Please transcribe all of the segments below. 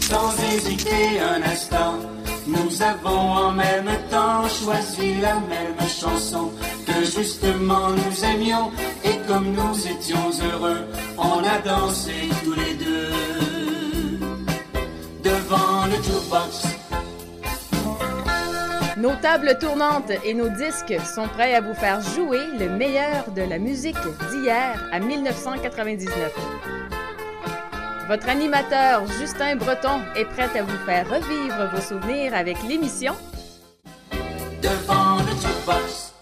Sans hésiter un instant, nous avons en même temps choisi la même chanson que justement nous aimions et comme nous étions heureux, on a dansé tous les deux devant le jukebox. Nos tables tournantes et nos disques sont prêts à vous faire jouer le meilleur de la musique d'hier à 1999. Votre animateur Justin Breton est prêt à vous faire revivre vos souvenirs avec l'émission Devant le jukebox.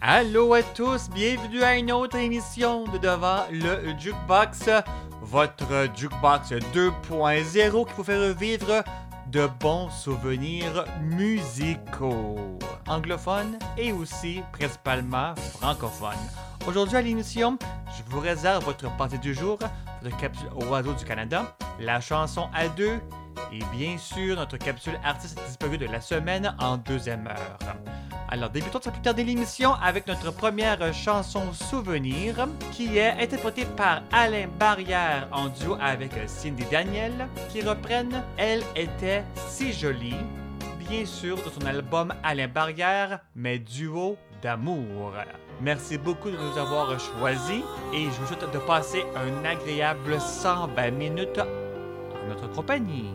Allô à tous, bienvenue à une autre émission de Devant le Jukebox, votre Jukebox 2.0 qui vous fait revivre de bons souvenirs musicaux, anglophones et aussi principalement francophones. Aujourd'hui à l'émission, je vous réserve votre partie du jour, votre capsule Oiseau du Canada, la chanson à deux et bien sûr notre capsule artiste disparu de la semaine en deuxième heure. Alors débutons sans plus tarder l'émission avec notre première chanson souvenir qui est interprétée par Alain Barrière en duo avec Cindy Daniel qui reprennent Elle était si jolie, bien sûr de son album Alain Barrière, mais duo d'amour. Merci beaucoup de nous avoir choisis et je vous souhaite de passer un agréable 120 minutes en notre compagnie.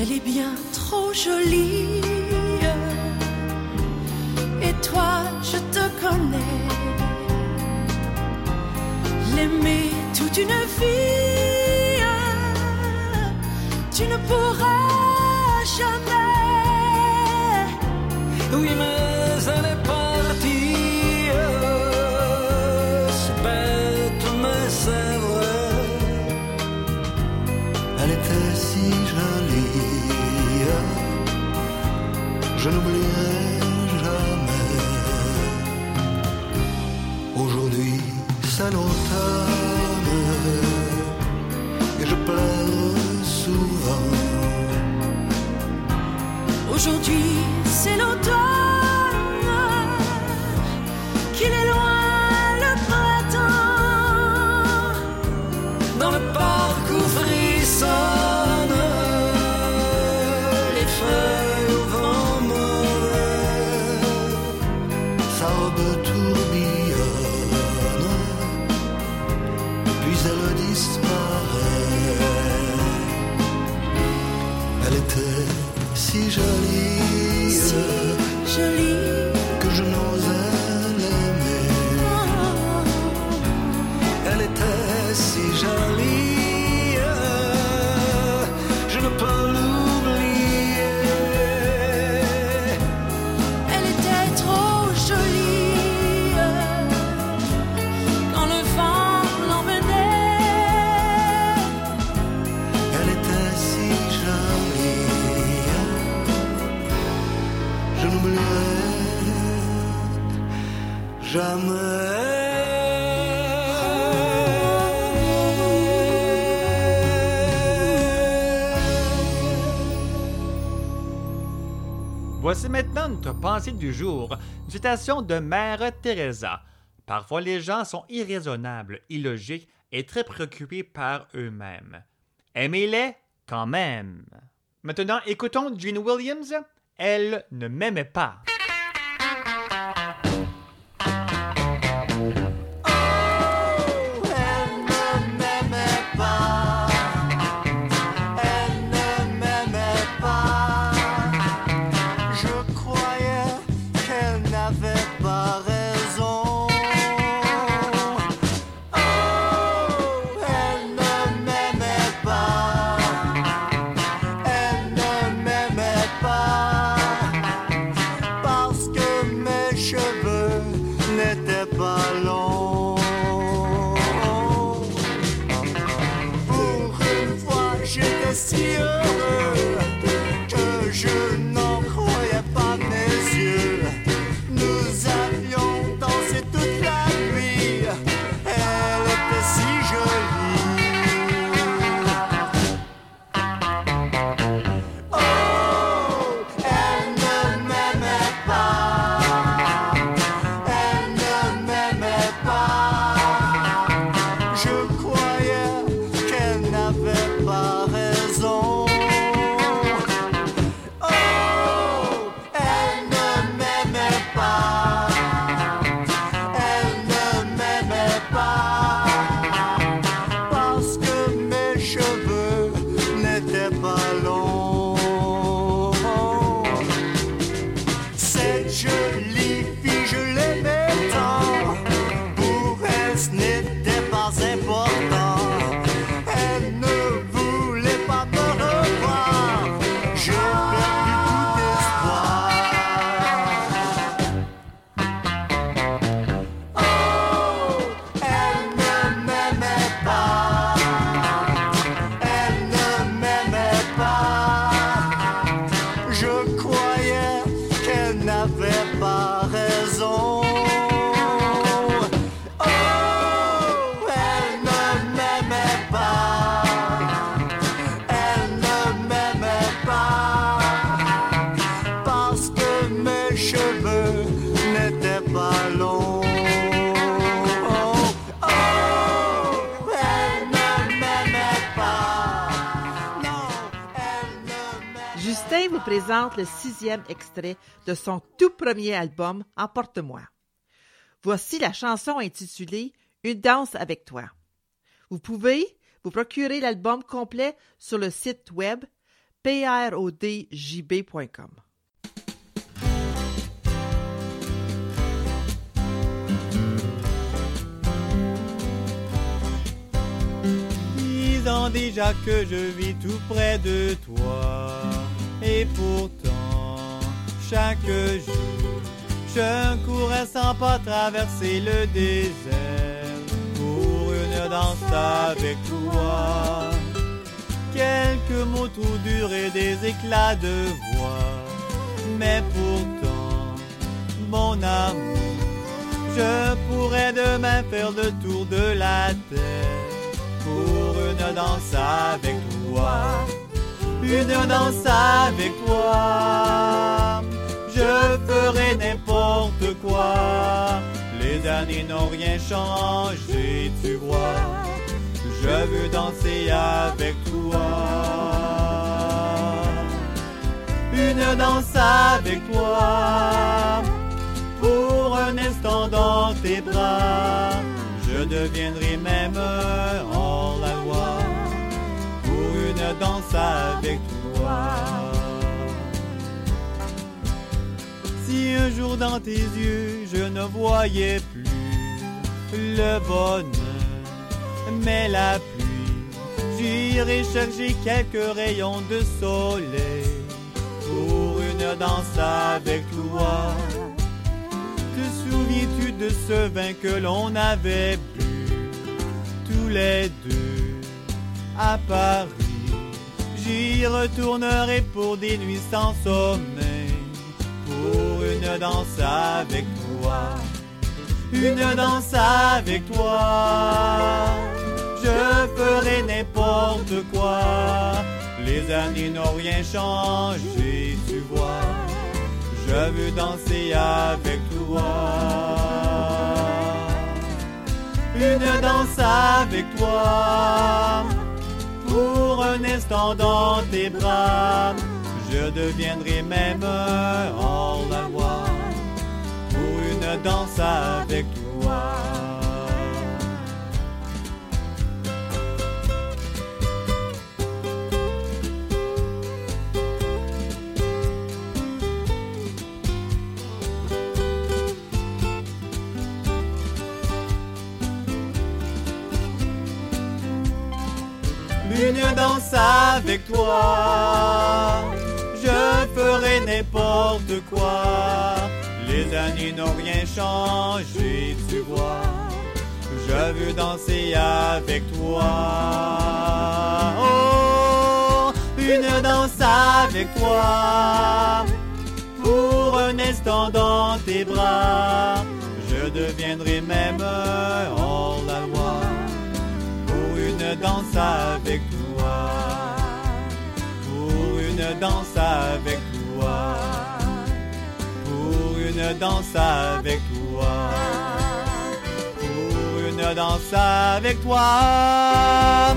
Elle est bien trop jolie. Et toi, je te connais. L'aimer toute une vie, tu ne pourras jamais. Oui, mais Aujourd'hui, pensée du jour, citation de Mère Teresa. Parfois les gens sont irraisonnables, illogiques et très préoccupés par eux-mêmes. Aimez-les quand même. Maintenant, écoutons Jean Williams. Elle ne m'aimait pas. Extrait de son tout premier album Emporte-moi. Voici la chanson intitulée Une danse avec toi. Vous pouvez vous procurer l'album complet sur le site web prodjb.com. Dix ans déjà que je vis tout près de toi. Et pourtant, chaque jour, je courais sans pas traverser le désert pour une danse avec toi. Quelques mots trop durs et des éclats de voix. Mais pourtant, mon amour, je pourrais demain faire le tour de la terre pour une danse avec toi. Une danse avec toi. Je ferai n'importe quoi. Les années n'ont rien changé, tu vois. Je veux danser avec toi. Une danse avec toi. Pour un instant dans tes bras. Je deviendrai même hors la loi. Pour une danse avec toi. Si un jour dans tes yeux je ne voyais plus le bonheur, mais la pluie, j'irai chercher quelques rayons de soleil pour une danse avec toi. Te souviens-tu de ce vin que l'on avait bu tous les deux à Paris? J'y retournerai pour des nuits sans sommeil pour une danse avec toi. Une danse avec toi. Je ferai n'importe quoi. Les années n'ont rien changé, tu vois. Je veux danser avec toi. Une danse avec toi. Pour un instant dans tes bras. Je deviendrai même hors la loi pour une danse avec toi. Une danse avec toi n'importe quoi. Les années n'ont rien changé, tu vois. Je veux danser avec toi. Oh, une danse avec toi. Pour un instant dans tes bras, je deviendrai même hors la loi. Pour une danse avec toi une danse avec toi. Pour une danse avec toi. Pour une danse avec toi.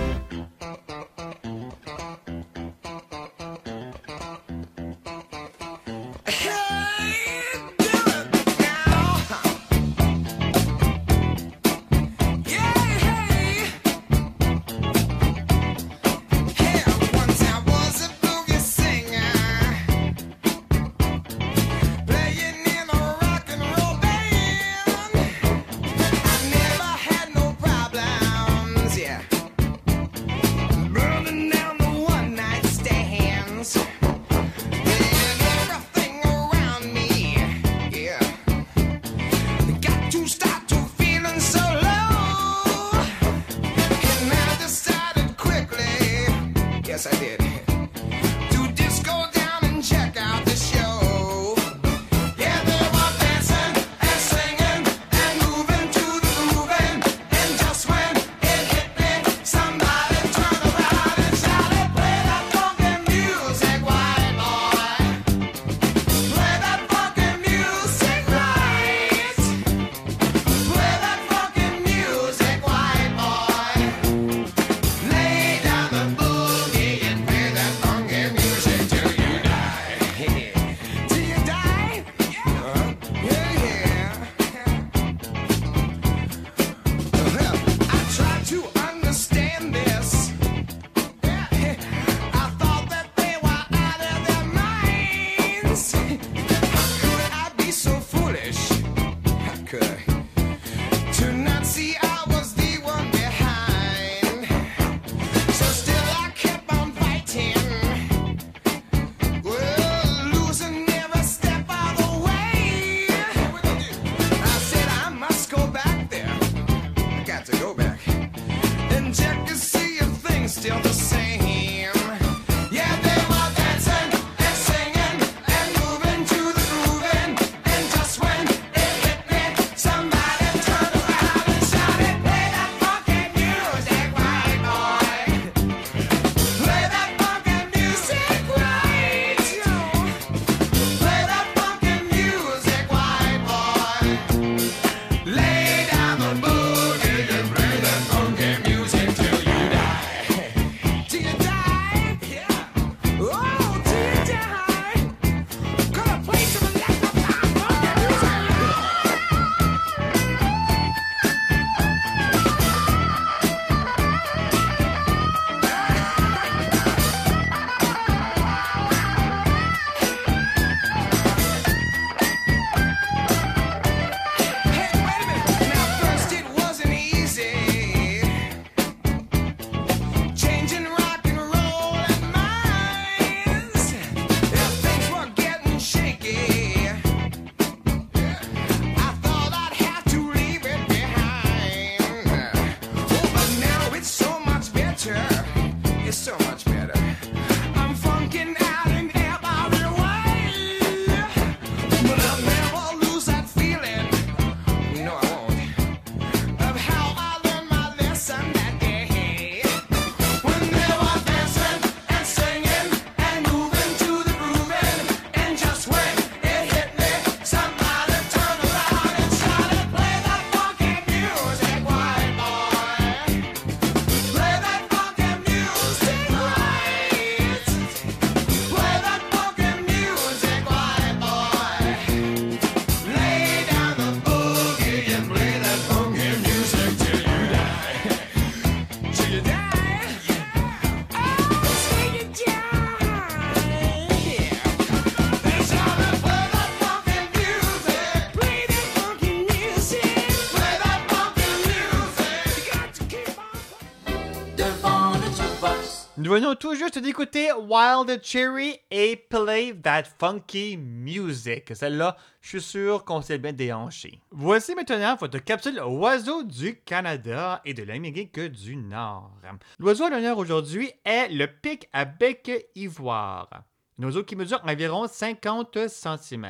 Nous venons tout juste d'écouter Wild Cherry et Play That Funky Music. Celle-là, je suis sûr qu'on s'est bien déhanché. Voici maintenant votre capsule Oiseau du Canada et de l'Amérique du Nord. L'oiseau à l'honneur aujourd'hui est le pic à bec ivoire. Un oiseau qui mesure environ 50 cm.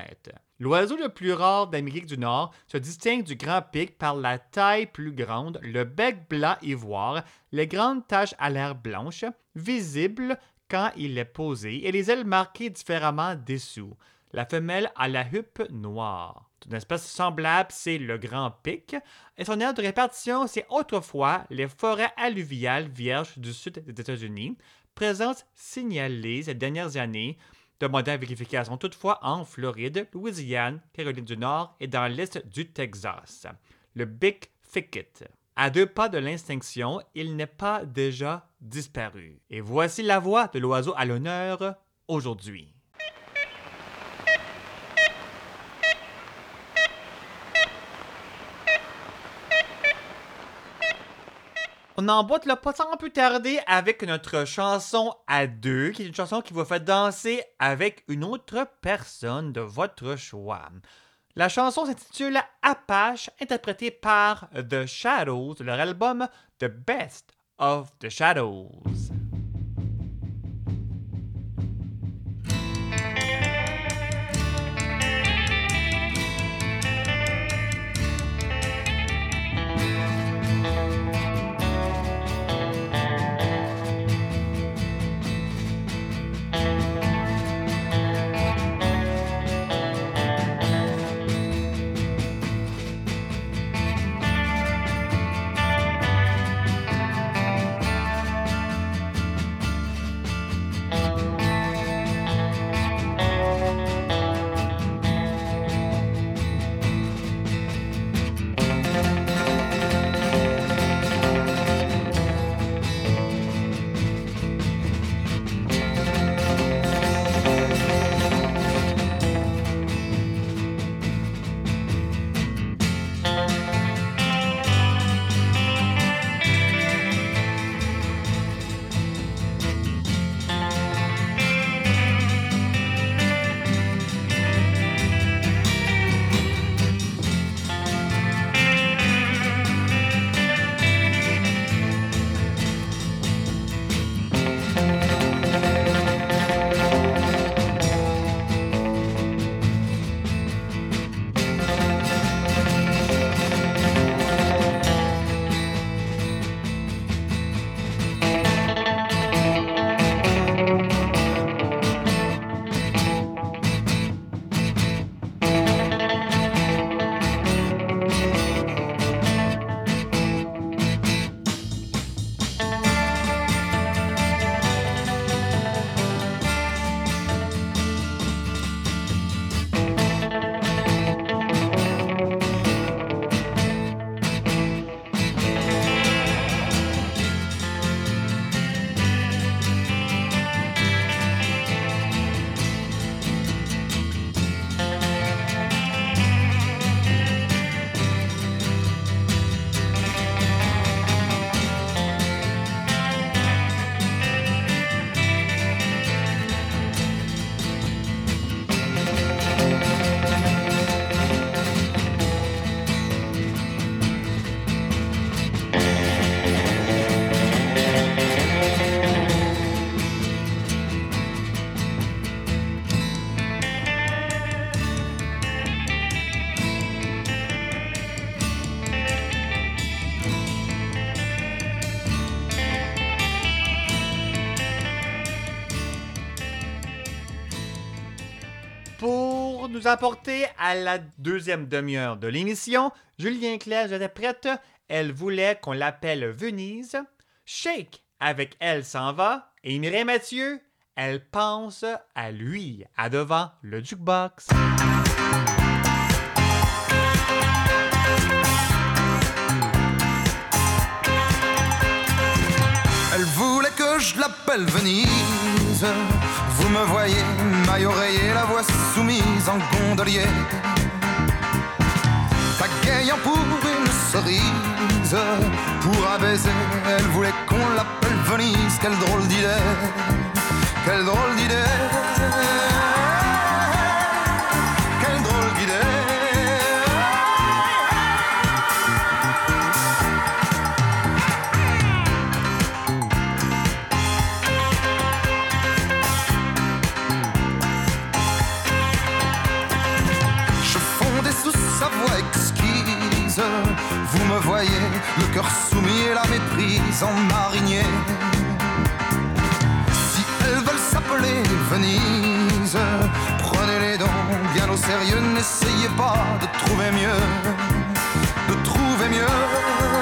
L'oiseau le plus rare d'Amérique du Nord se distingue du grand pic par la taille plus grande, le bec blanc ivoire, les grandes taches à l'air blanches, visibles quand il est posé, et les ailes marquées différemment dessous. La femelle a la huppe noire. Une espèce semblable, c'est le grand pic, et son aire de répartition, c'est autrefois les forêts alluviales vierges du sud des États-Unis, présence signalée ces dernières années demandée à vérification toutefois en Floride, Louisiane, Caroline du Nord et dans l'est du Texas. Le Big Thicket. À deux pas de l'extinction, il n'est pas déjà disparu. Et voici la voix de l'oiseau à l'honneur aujourd'hui. On emboîte le pas sans plus tarder avec notre chanson à deux, qui est une chanson qui vous fait danser avec une autre personne de votre choix. La chanson s'intitule Apache, interprétée par The Shadows de leur album The Best of the Shadows. À la deuxième demi-heure de l'émission, Julien Clerc était prête? Elle voulait qu'on l'appelle Venise. Shake, avec Elle s'en va. Et Mireille Mathieu, elle pense à lui, à devant le jukebox. Elle voulait que je l'appelle Venise me voyez, maille oreiller, la voix soumise en gondolier. Pagayant pour une cerise, pour un baiser, elle voulait qu'on l'appelle Venise. Quelle drôle d'idée, quelle drôle d'idée. Vous me voyez, le cœur soumis et la méprise en marinier. Si elles veulent s'appeler Venise, prenez les dents bien au sérieux, n'essayez pas de trouver mieux, de trouver mieux.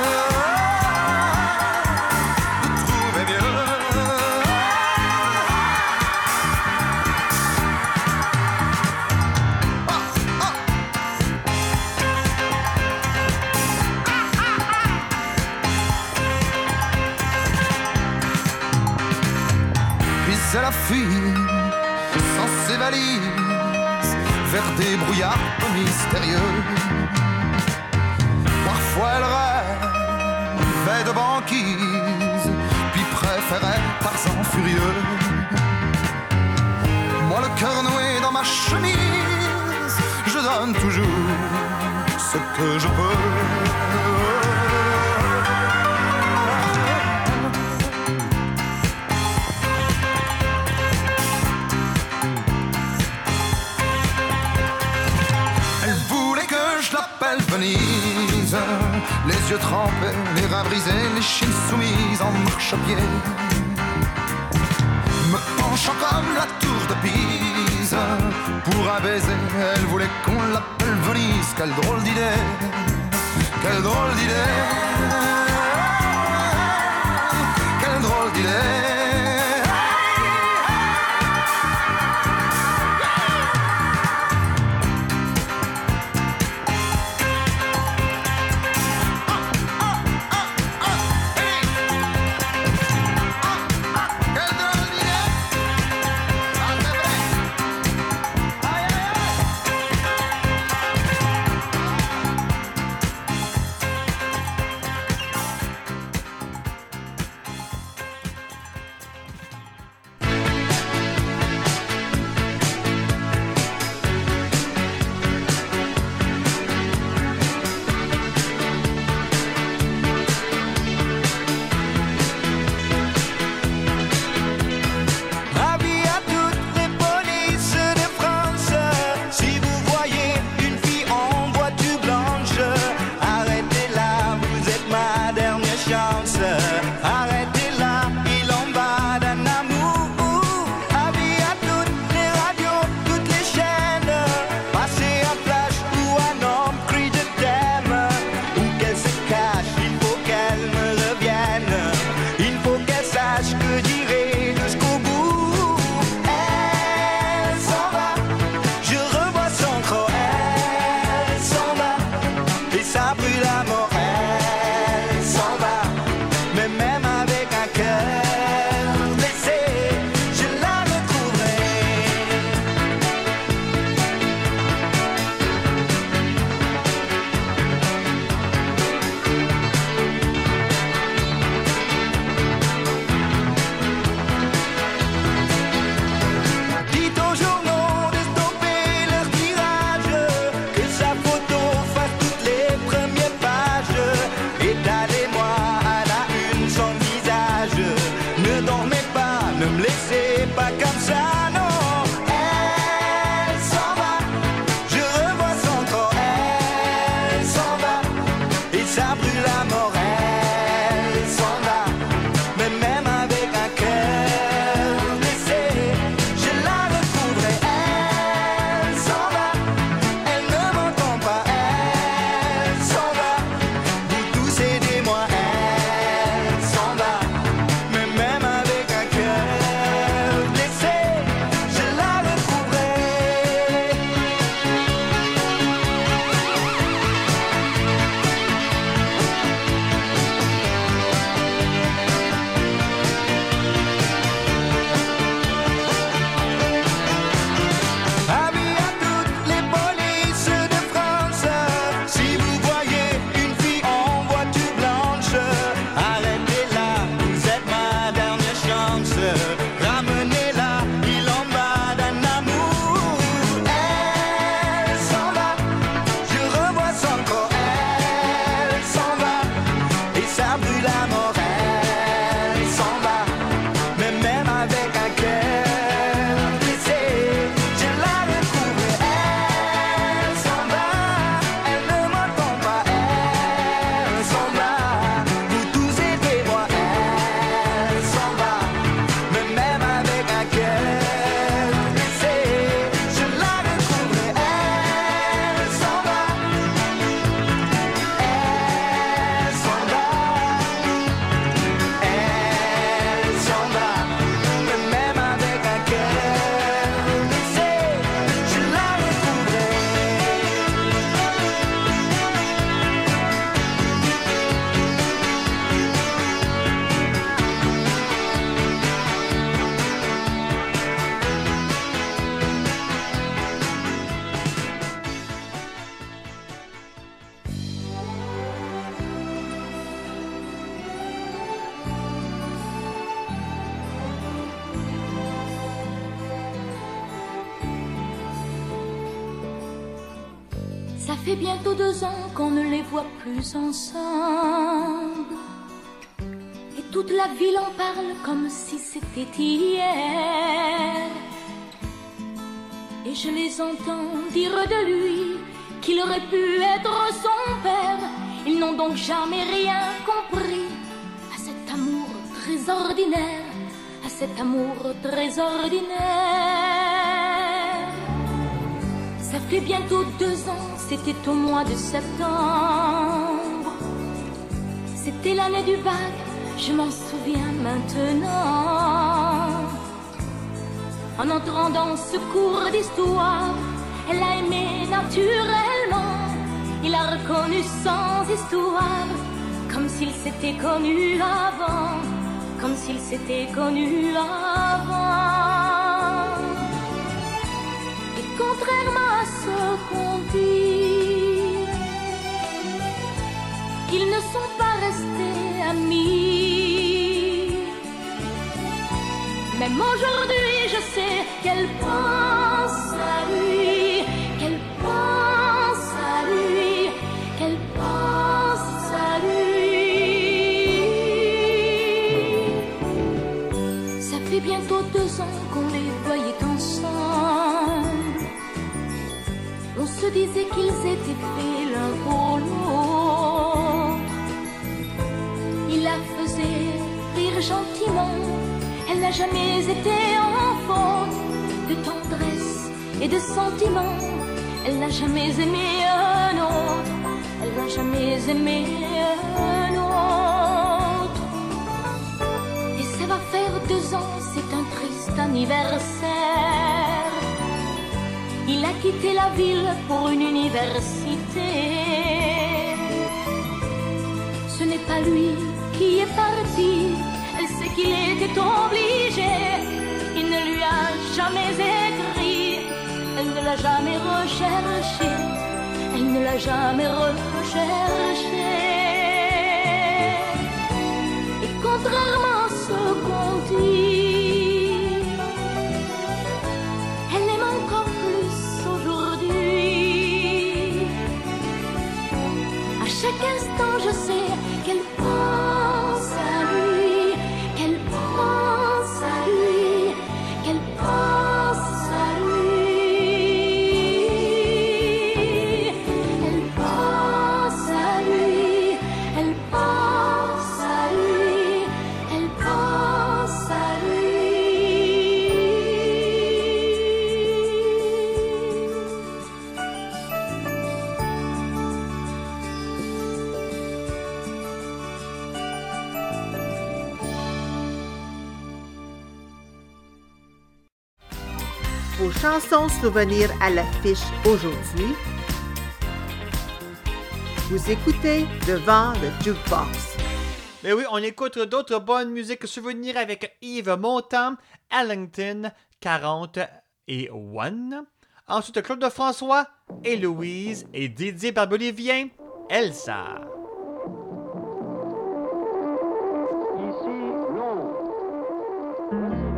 brouillards mystérieux. Parfois elle rêvait de banquise, puis préférait par sang furieux. Moi le cœur noué dans ma chemise, je donne toujours ce que je peux. yeux trempés, les rats brisés, les chines soumises en marche-pied. Me penchant comme la tour de Pise, pour un baiser, elle voulait qu'on l'appelle Venise. Quelle drôle d'idée, quelle drôle d'idée, quelle drôle d'idée. Fait bientôt deux ans qu'on ne les voit plus ensemble. Et toute la ville en parle comme si c'était hier. Et je les entends dire de lui qu'il aurait pu être son père. Ils n'ont donc jamais rien compris à cet amour très ordinaire, à cet amour très ordinaire. Ça fait bientôt deux ans, c'était au mois de septembre. C'était l'année du bac, je m'en souviens maintenant. En entrant dans ce cours d'histoire, elle a aimé naturellement. Il a reconnu sans histoire, comme s'il s'était connu avant, comme s'il s'était connu avant. Et contrairement à ce qu'on dit, ils ne sont pas restés amis. Même aujourd'hui, je sais qu'elle pense à lui, qu'elle pense à lui, qu'elle pense à lui. Ça fait bientôt deux ans qu'on les voyait ensemble. On se disait qu'ils étaient faits l'un pour l'autre. N'a jamais été en faute de tendresse et de sentiment. Elle n'a jamais aimé un autre. Elle n'a jamais aimé un autre. Et ça va faire deux ans, c'est un triste anniversaire. Il a quitté la ville pour une université. Ce n'est pas lui qui est parti, qu'il était obligé. Il ne lui a jamais écrit, elle ne l'a jamais recherché, elle ne l'a jamais recherché. Et contrairement à ce qu'on dit, chansons souvenirs à l'affiche aujourd'hui. Vous écoutez devant le jukebox. Mais oui, on écoute d'autres bonnes musiques souvenirs avec Yves Montand, Ellington, 40 et One. Ensuite, Claude de François et Louise et Didier Barbelivien, Elsa. Duke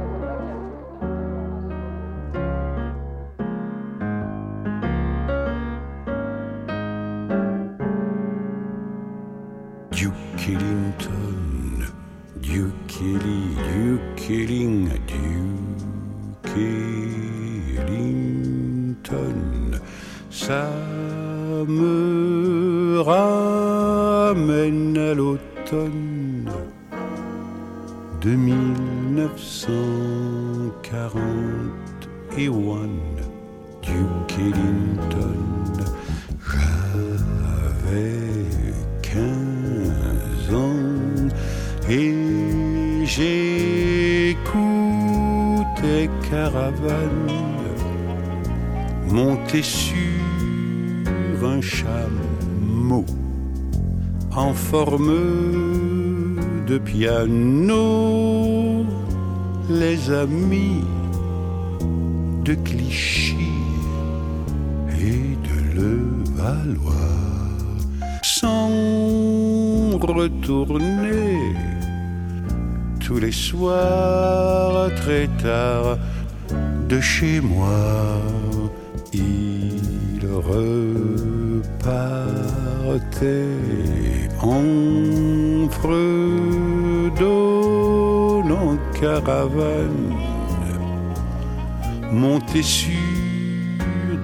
piano, les amis de Clichy et de Levallois sont retournés tous les soirs très tard de chez moi. Ils repartaient caravane, monté sur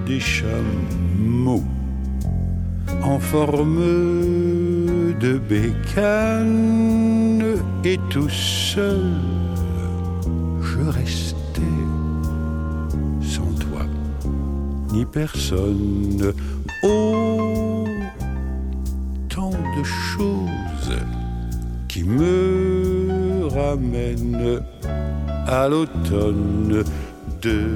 des chameaux en forme de bécane et tout seul je restais sans toi ni personne. l'automne de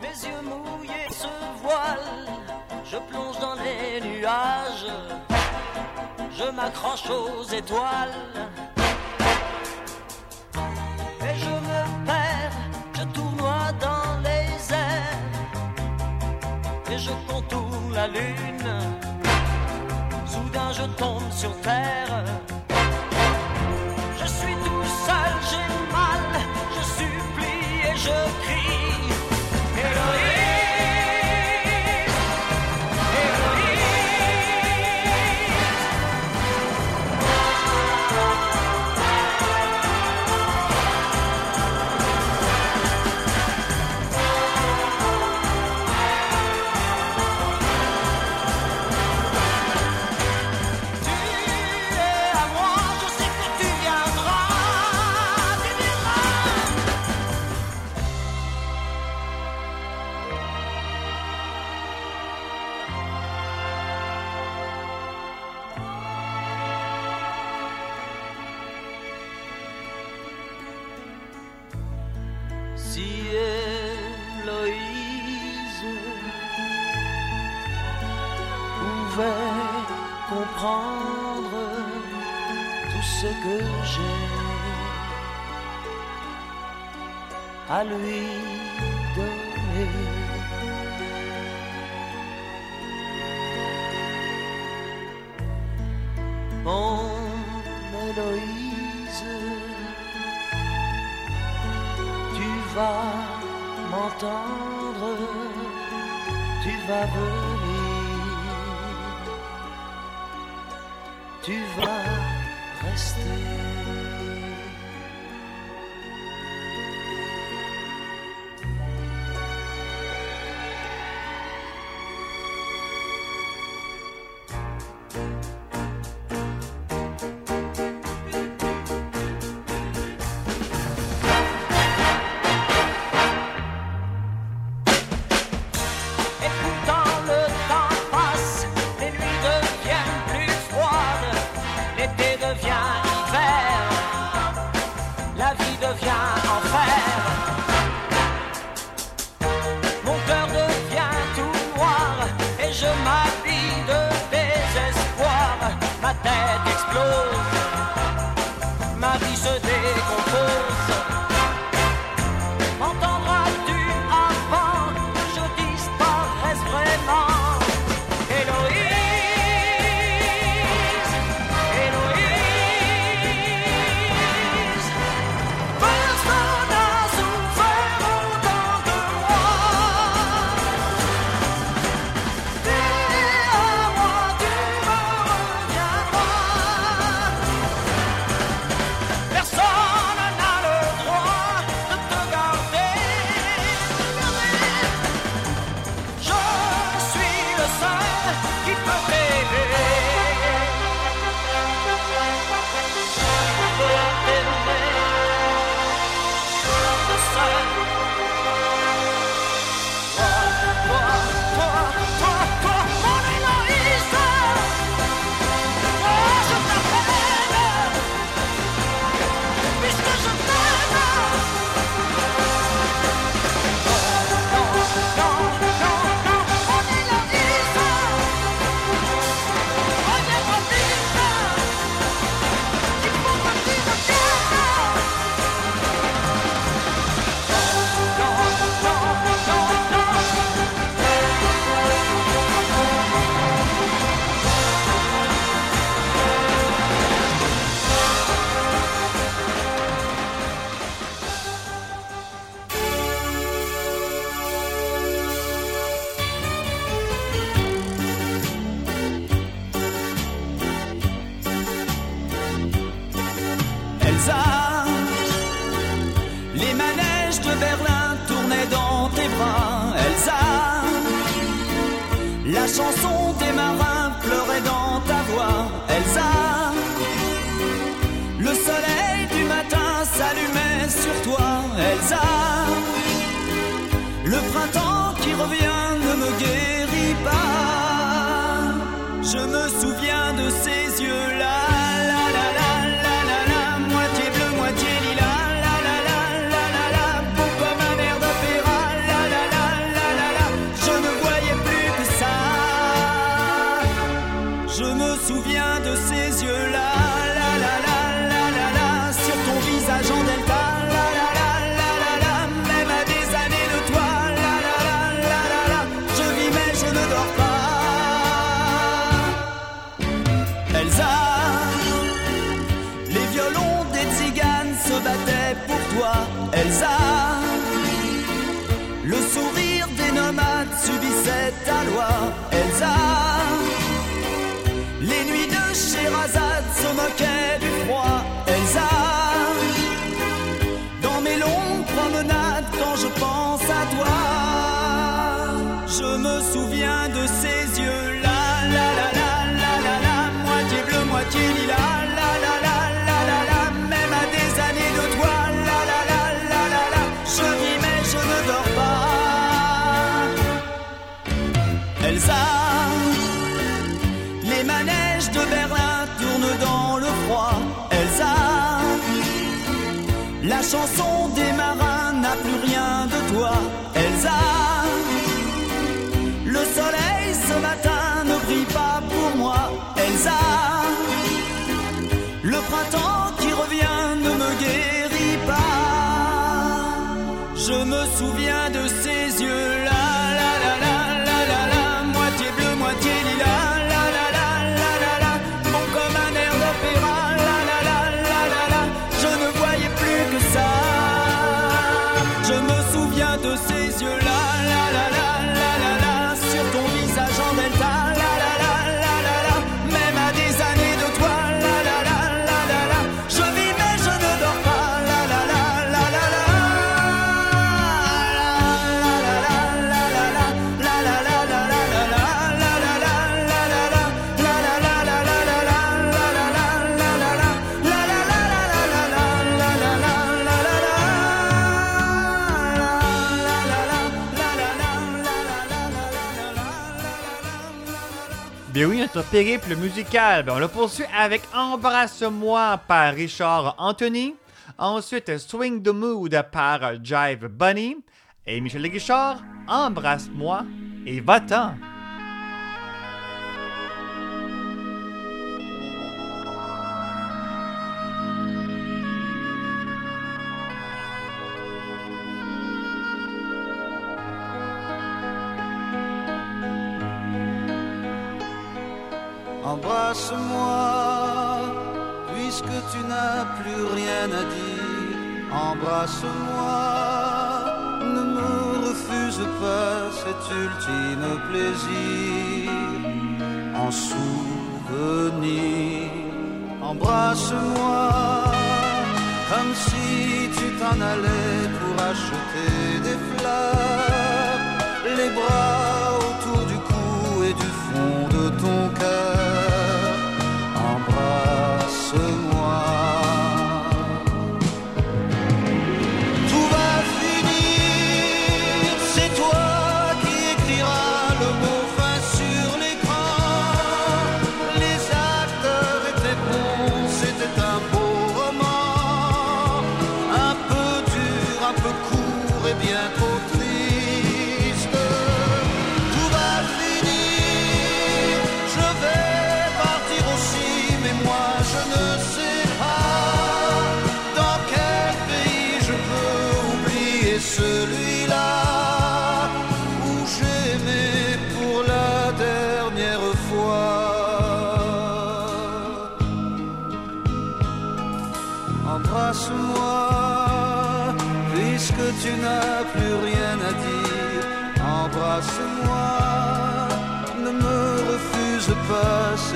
mes yeux mouillés se voilent. Je plonge dans les nuages, je m'accroche aux étoiles. Et je me perds, je tournoie dans les airs. Et je contourne la lune. Soudain je tombe sur terre. périple musical, ben, on le poursuit avec Embrasse-moi par Richard Anthony, ensuite Swing the Mood par Jive Bunny, et Michel Guichard, Embrasse-moi et va-t'en. Embrasse-moi, puisque tu n'as plus rien à dire. Embrasse-moi, ne me refuse pas cet ultime plaisir. En souvenir, embrasse-moi, comme si tu t'en allais pour acheter des fleurs. Les bras autour du cou et du fond de ton cœur.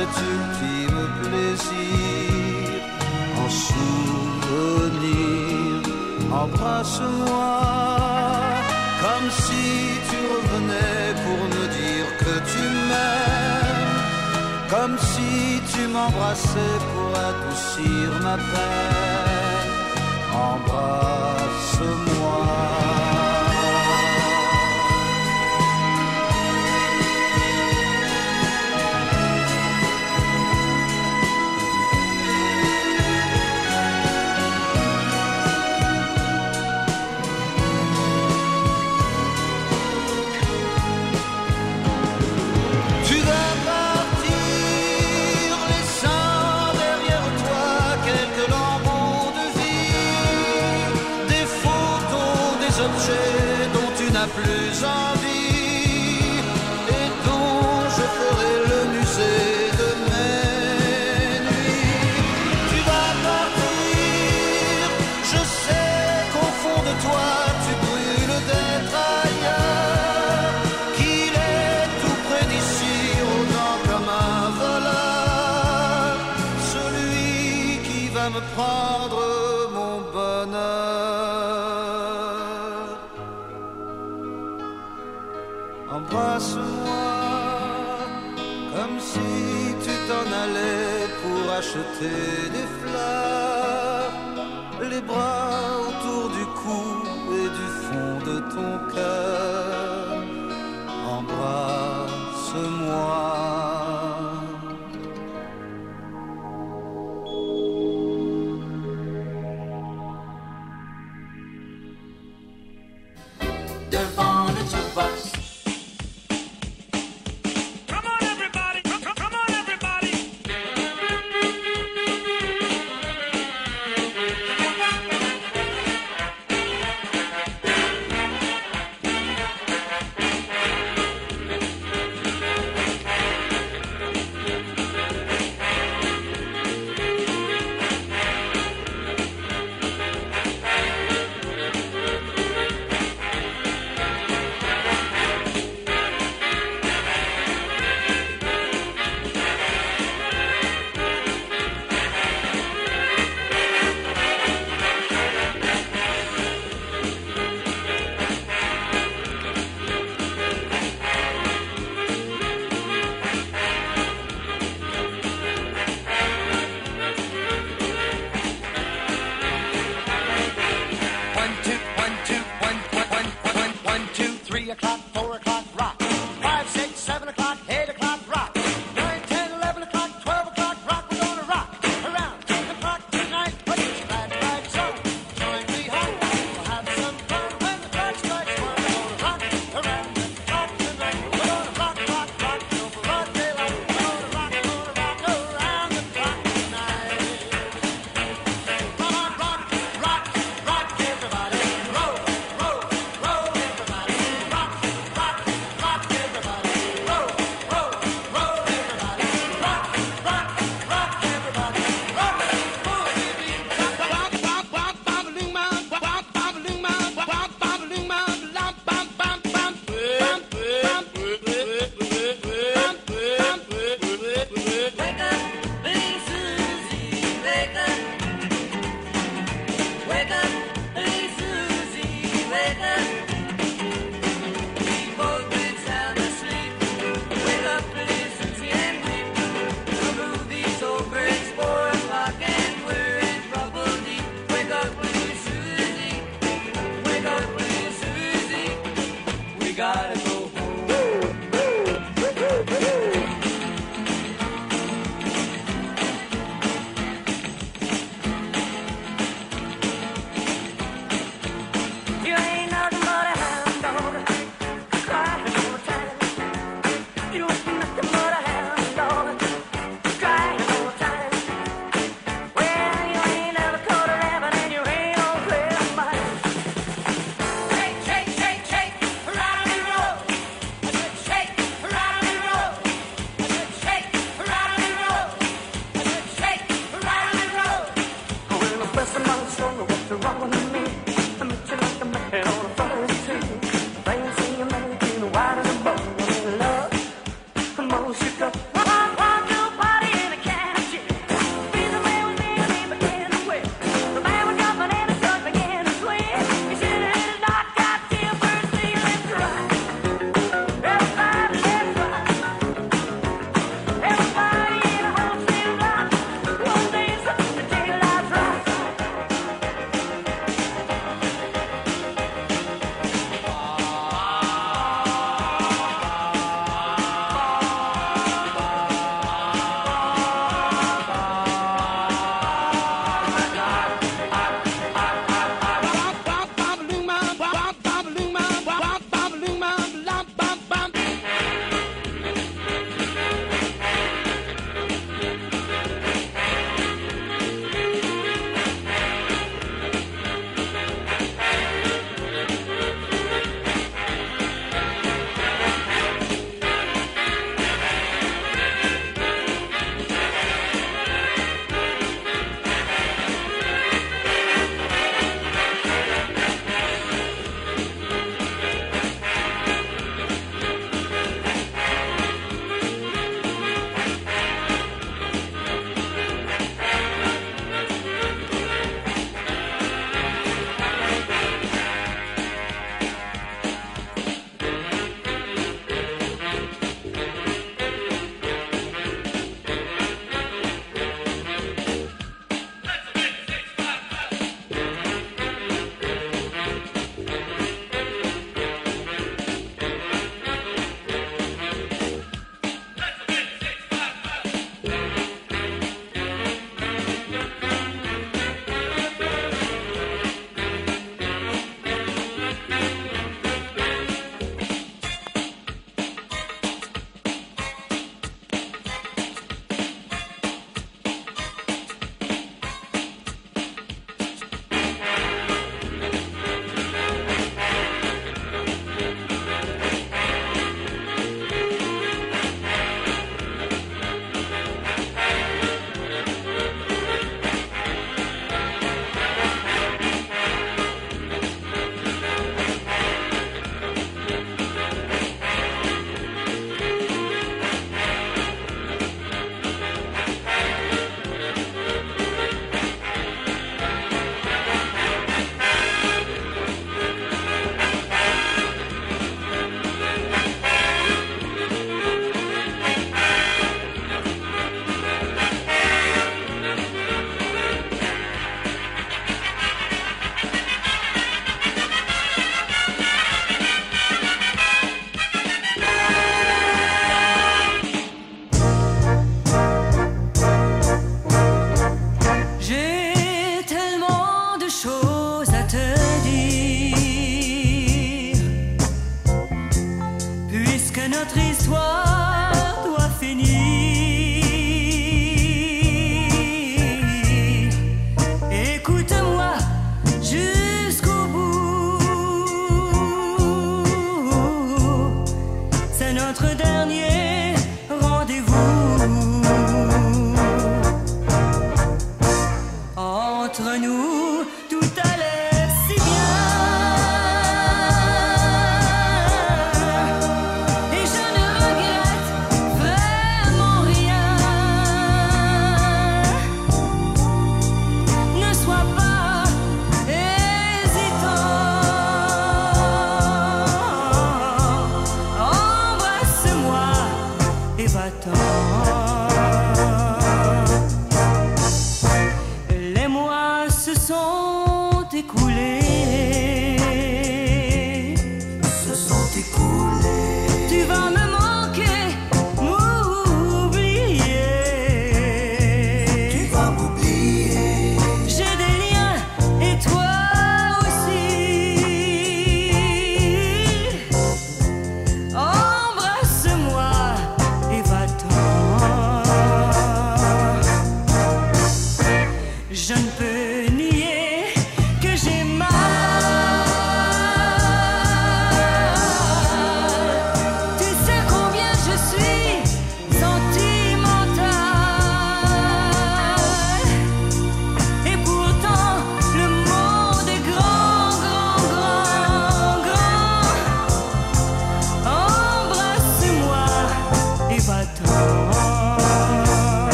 cet ultime plaisir en souvenir? Embrasse-moi comme si tu revenais pour me dire que tu m'aimes, comme si tu m'embrassais pour adoucir ma peine. Embrasse-moi. Acheter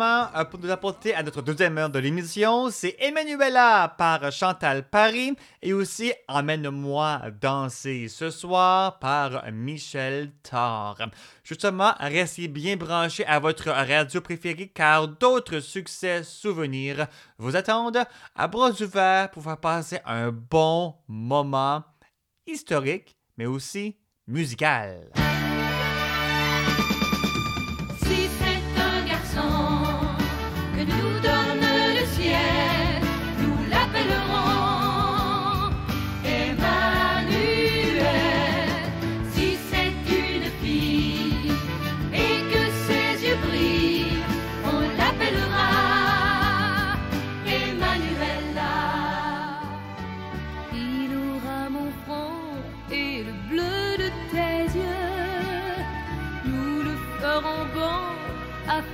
Euh, pour nous apporter à notre deuxième heure de l'émission, c'est Emmanuela par Chantal Paris et aussi Emmène-moi danser ce soir par Michel Thor. Justement, restez bien branchés à votre radio préférée car d'autres succès souvenirs vous attendent à bras ouverts pour faire passer un bon moment historique mais aussi musical.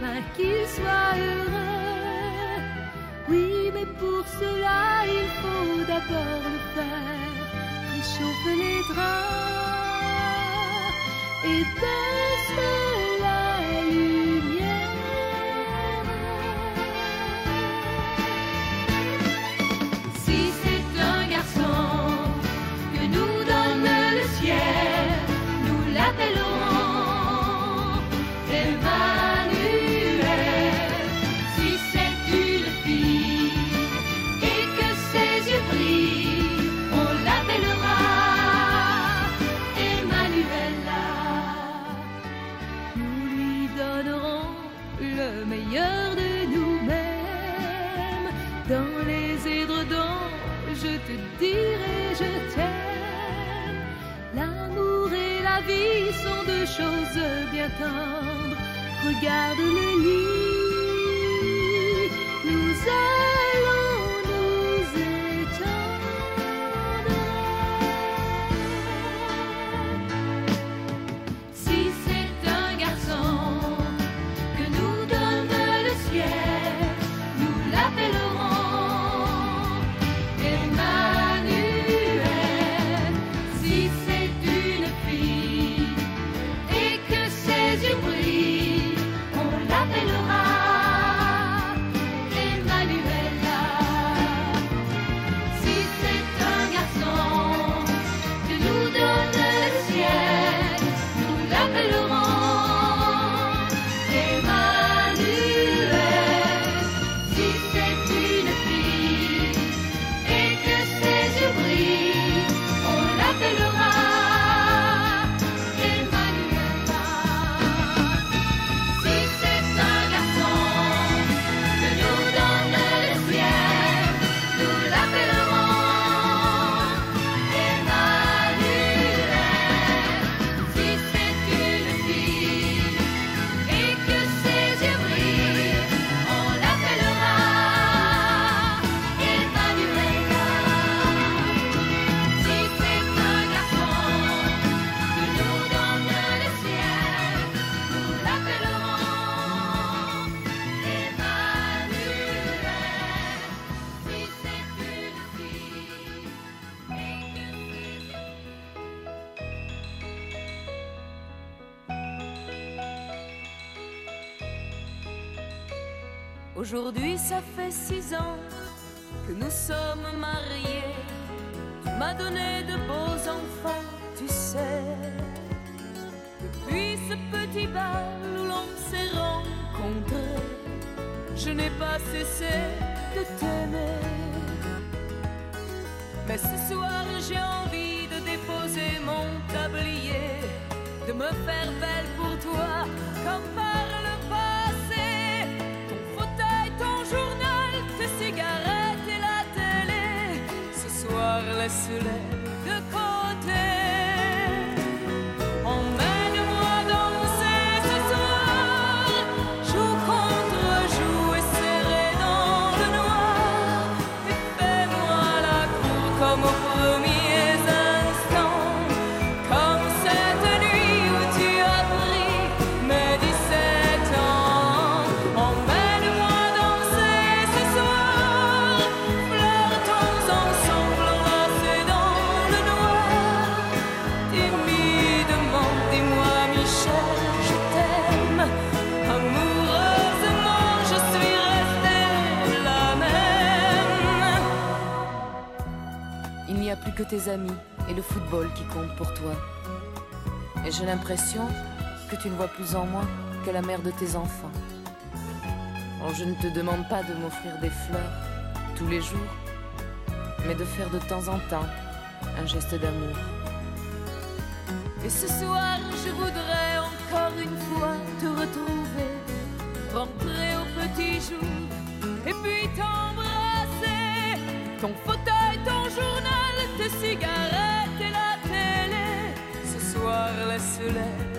afin soit heureux. Oui, mais pour cela, il faut d'abord le faire, réchauffer les draps et baisser. de choses bien tendres. Regarde les lits, nous avons ça j'ai l'impression que tu ne vois plus en moi que la mère de tes enfants. Oh, je ne te demande pas de m'offrir des fleurs tous les jours, mais de faire de temps en temps un geste d'amour. Et ce soir, je voudrais encore une fois te retrouver, rentrer au petit jour, et puis t'embrasser. Ton fauteuil, ton journal, tes cigarettes soir,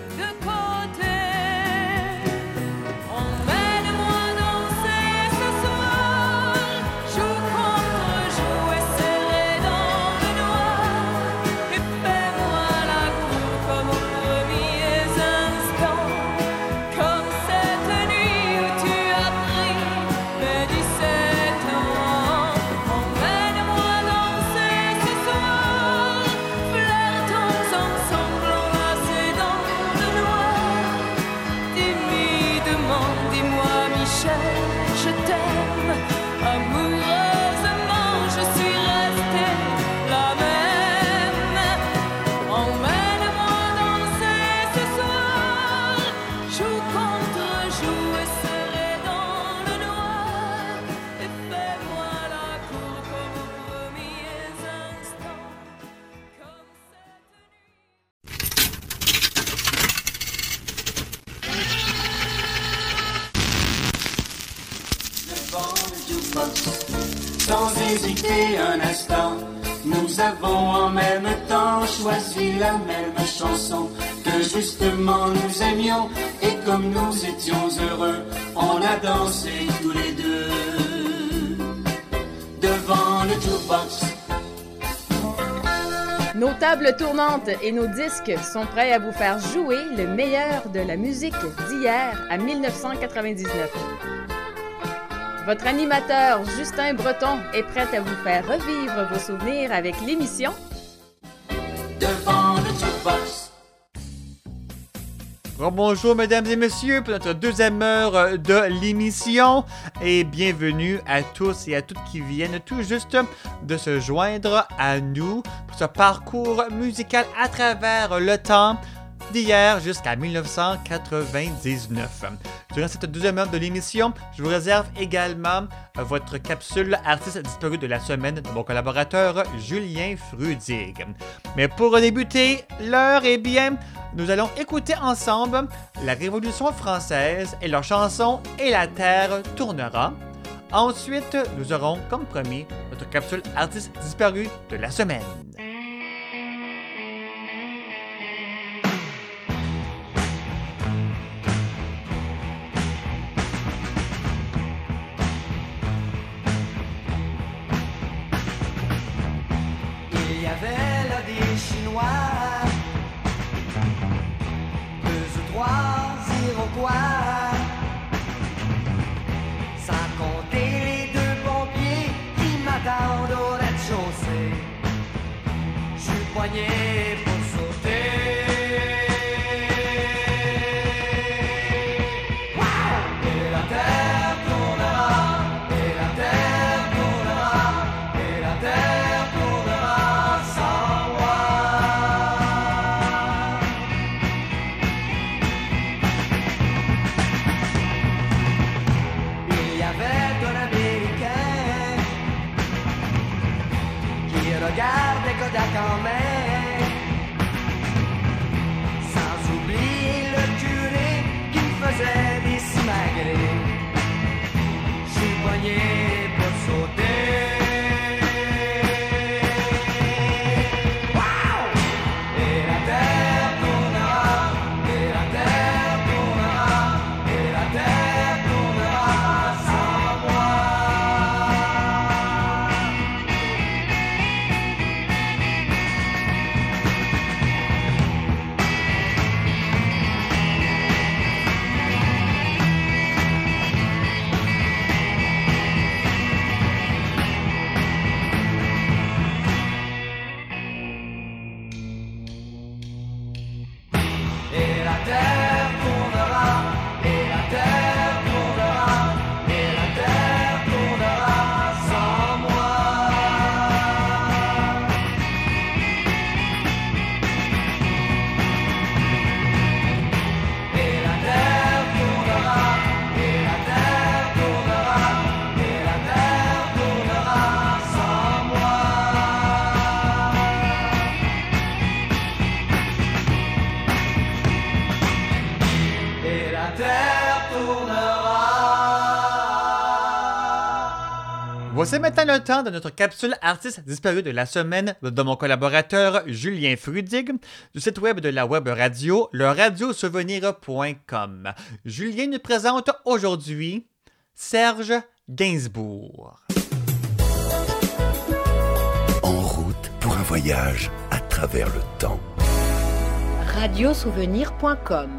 hésiter un instant, nous avons en même temps choisi la même chanson que justement nous aimions et comme nous étions heureux, on a dansé tous les deux. Devant le jukebox, Nos tables tournantes et nos disques sont prêts à vous faire jouer le meilleur de la musique d'hier à 1999. Votre animateur Justin Breton est prêt à vous faire revivre vos souvenirs avec l'émission. Devant le jukebox. Bonjour mesdames et messieurs pour notre deuxième heure euh, de l'émission. Et bienvenue à tous et à toutes qui viennent tout juste de se joindre à nous pour ce parcours musical à travers le temps d'hier jusqu'à 1999. Durant cette deuxième heure de l'émission, je vous réserve également euh, votre capsule artiste disparu de la semaine de mon collaborateur Julien Frudig. Mais pour débuter l'heure, eh bien, nous allons écouter ensemble la Révolution française et leur chanson Et la Terre tournera. Ensuite, nous aurons, comme promis, notre capsule artiste disparu de la semaine. Deux ou trois Iroquois, sans compter les deux pompiers qui m'attendent au rez-de-chaussée. Je suis Voici maintenant le temps de notre capsule artiste disparu de la semaine de mon collaborateur Julien Frudig du site web de la web radio, le radiosouvenir.com. Julien nous présente aujourd'hui Serge Gainsbourg. En route pour un voyage à travers le temps. Radiosouvenir.com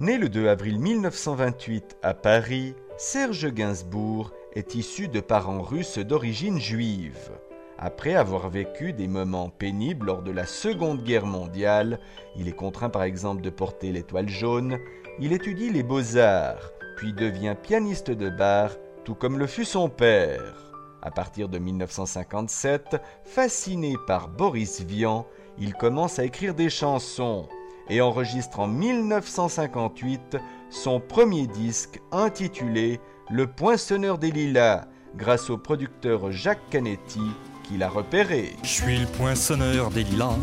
Né le 2 avril 1928 à Paris, Serge Gainsbourg est issu de parents russes d'origine juive. Après avoir vécu des moments pénibles lors de la Seconde Guerre mondiale, il est contraint par exemple de porter l'étoile jaune, il étudie les beaux-arts, puis devient pianiste de bar, tout comme le fut son père. À partir de 1957, fasciné par Boris Vian, il commence à écrire des chansons et enregistre en 1958 son premier disque intitulé Le Poinçonneur des Lilas, grâce au producteur Jacques Canetti qui l'a repéré. Je suis le poinçonneur des lilas,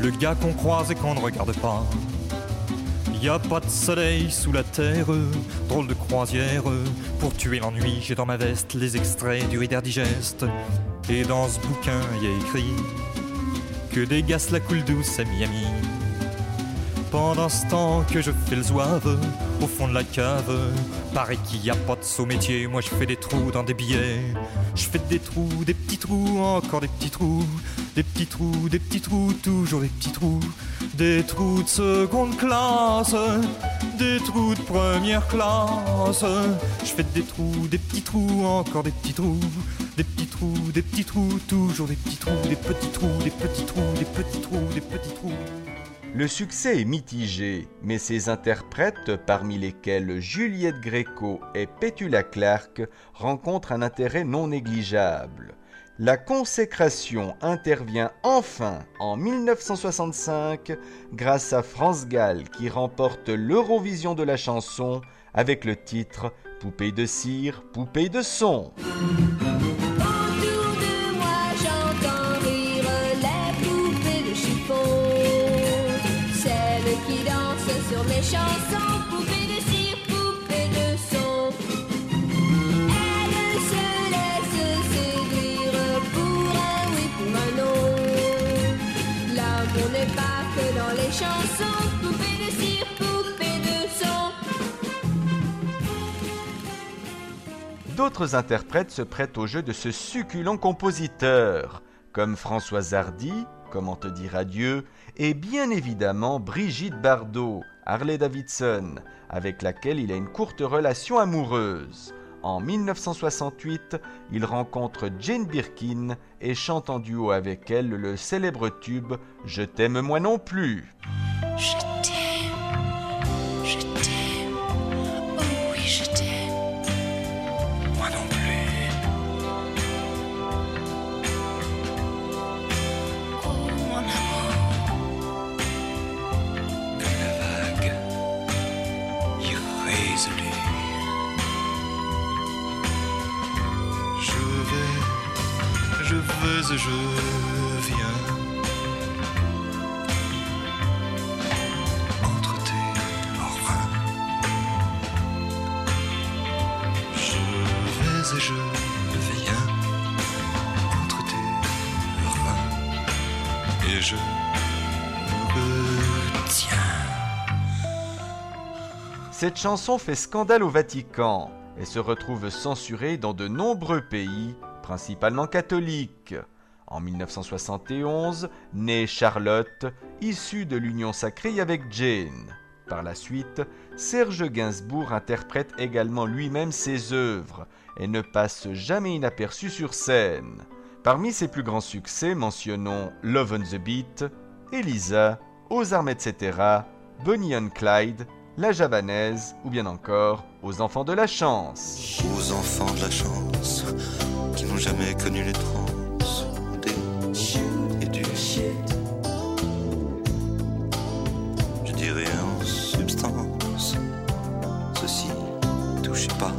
le gars qu'on croise et qu'on ne regarde pas. Y a pas de soleil sous la terre, drôle de croisière. Pour tuer l'ennui, j'ai dans ma veste les extraits du Reader Digest. Et dans ce bouquin, y a écrit que gars la coule douce à Miami. Pendant ce temps que je fais le zouave au fond de la cave, paraît qu'il y a pas de saut métier. Moi je fais des trous dans des billets. Je fais des trous, des petits trous, encore des petits trous, des petits trous, des petits trous, toujours des petits trous, des trous de seconde classe, des trous de première classe. Je fais des trous, des petits trous, encore des petits trous, des petits trous, des petits trous, toujours des petits trous, des petits trous, des petits trous, des petits trous, des petits trous. Le succès est mitigé, mais ses interprètes, parmi lesquels Juliette Gréco et Petula Clark, rencontrent un intérêt non négligeable. La consécration intervient enfin en 1965 grâce à France Gall qui remporte l'Eurovision de la chanson avec le titre Poupée de cire, poupée de son. D'autres interprètes se prêtent au jeu de ce succulent compositeur, comme Françoise Hardy, Comment te dire adieu, et bien évidemment Brigitte Bardot, Harley Davidson, avec laquelle il a une courte relation amoureuse. En 1968, il rencontre Jane Birkin et chante en duo avec elle le célèbre tube Je t'aime moi non plus. Je vais, je viens entre tes reins. Je vais et je viens entre tes reins et je me retiens. Cette chanson fait scandale au Vatican et se retrouve censurée dans de nombreux pays, principalement catholiques. En 1971, naît Charlotte, issue de l'union sacrée avec Jane. Par la suite, Serge Gainsbourg interprète également lui-même ses œuvres et ne passe jamais inaperçu sur scène. Parmi ses plus grands succès, mentionnons Love on the Beat, Elisa, Aux armes, etc., Bonnie and Clyde, La Javanaise ou bien encore Aux enfants de la chance. Aux enfants de la chance qui n'ont jamais connu les trans, des et du Je dirais en substance, ceci touchez pas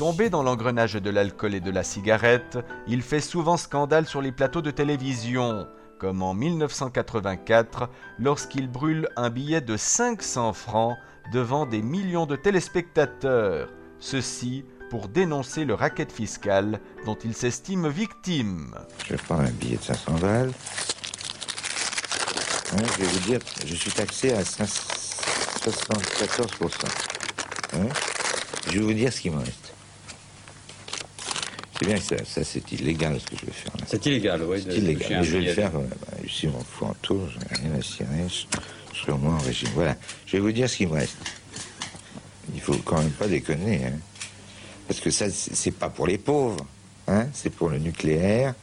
Tombé dans l'engrenage de l'alcool et de la cigarette, il fait souvent scandale sur les plateaux de télévision, comme en 1984 lorsqu'il brûle un billet de 500 francs devant des millions de téléspectateurs, ceci pour dénoncer le racket fiscal dont il s'estime victime. Je prendre un billet de 500 balles. Je vais vous dire, je suis taxé à 5 74%. Hein je vais vous dire ce qui me reste. C'est bien que ça, ça c'est illégal ce que je vais faire. là. C'est illégal, oui. C'est illégal. Mais je vais le faire. euh, bah, ici, on fout en tour, je n'ai rien à cirer. Je, je serai au moins en régime. Voilà. Je vais vous dire ce qui me reste. Il faut quand même pas déconner. Hein. Parce que ça, c'est pas pour les pauvres. Hein. C'est pour le nucléaire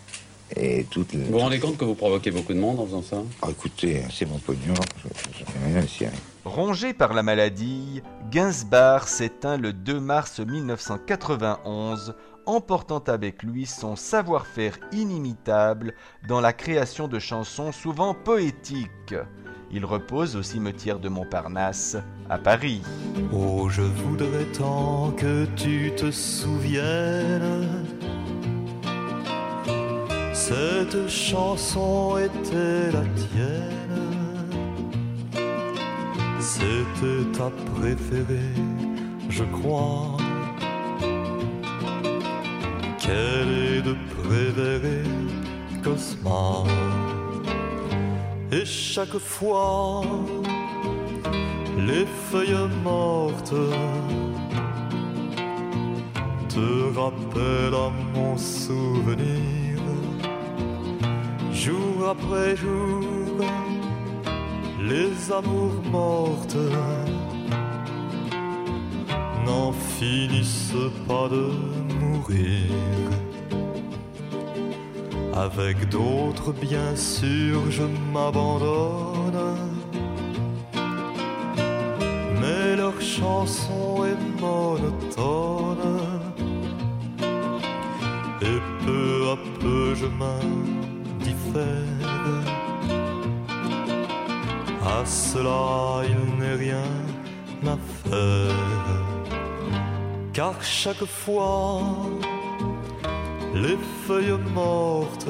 et toute. Vous vous rendez compte que vous provoquez beaucoup de monde en faisant ça? Ah, écoutez, c'est mon pognon. Je, je, je n'ai rien à cirer. Rongé par la maladie, Gainsbourg s'éteint le 2 mars 1991, emportant avec lui son savoir-faire inimitable dans la création de chansons souvent poétiques. Il repose au cimetière de Montparnasse, à Paris. Oh, je voudrais tant que tu te souviennes. Cette chanson était la tienne. C'était ta préférée, je crois. De préférée, Cosma. Et chaque fois, les feuilles mortes te rappellent à mon souvenir, jour après jour, les amours mortes n'en finissent pas de Avec d'autres, bien sûr, je m'abandonne. Mais leur chanson est monotone. Et peu à peu, je m'indiffère. À cela, il n'est rien à faire. Car chaque fois, les feuilles mortes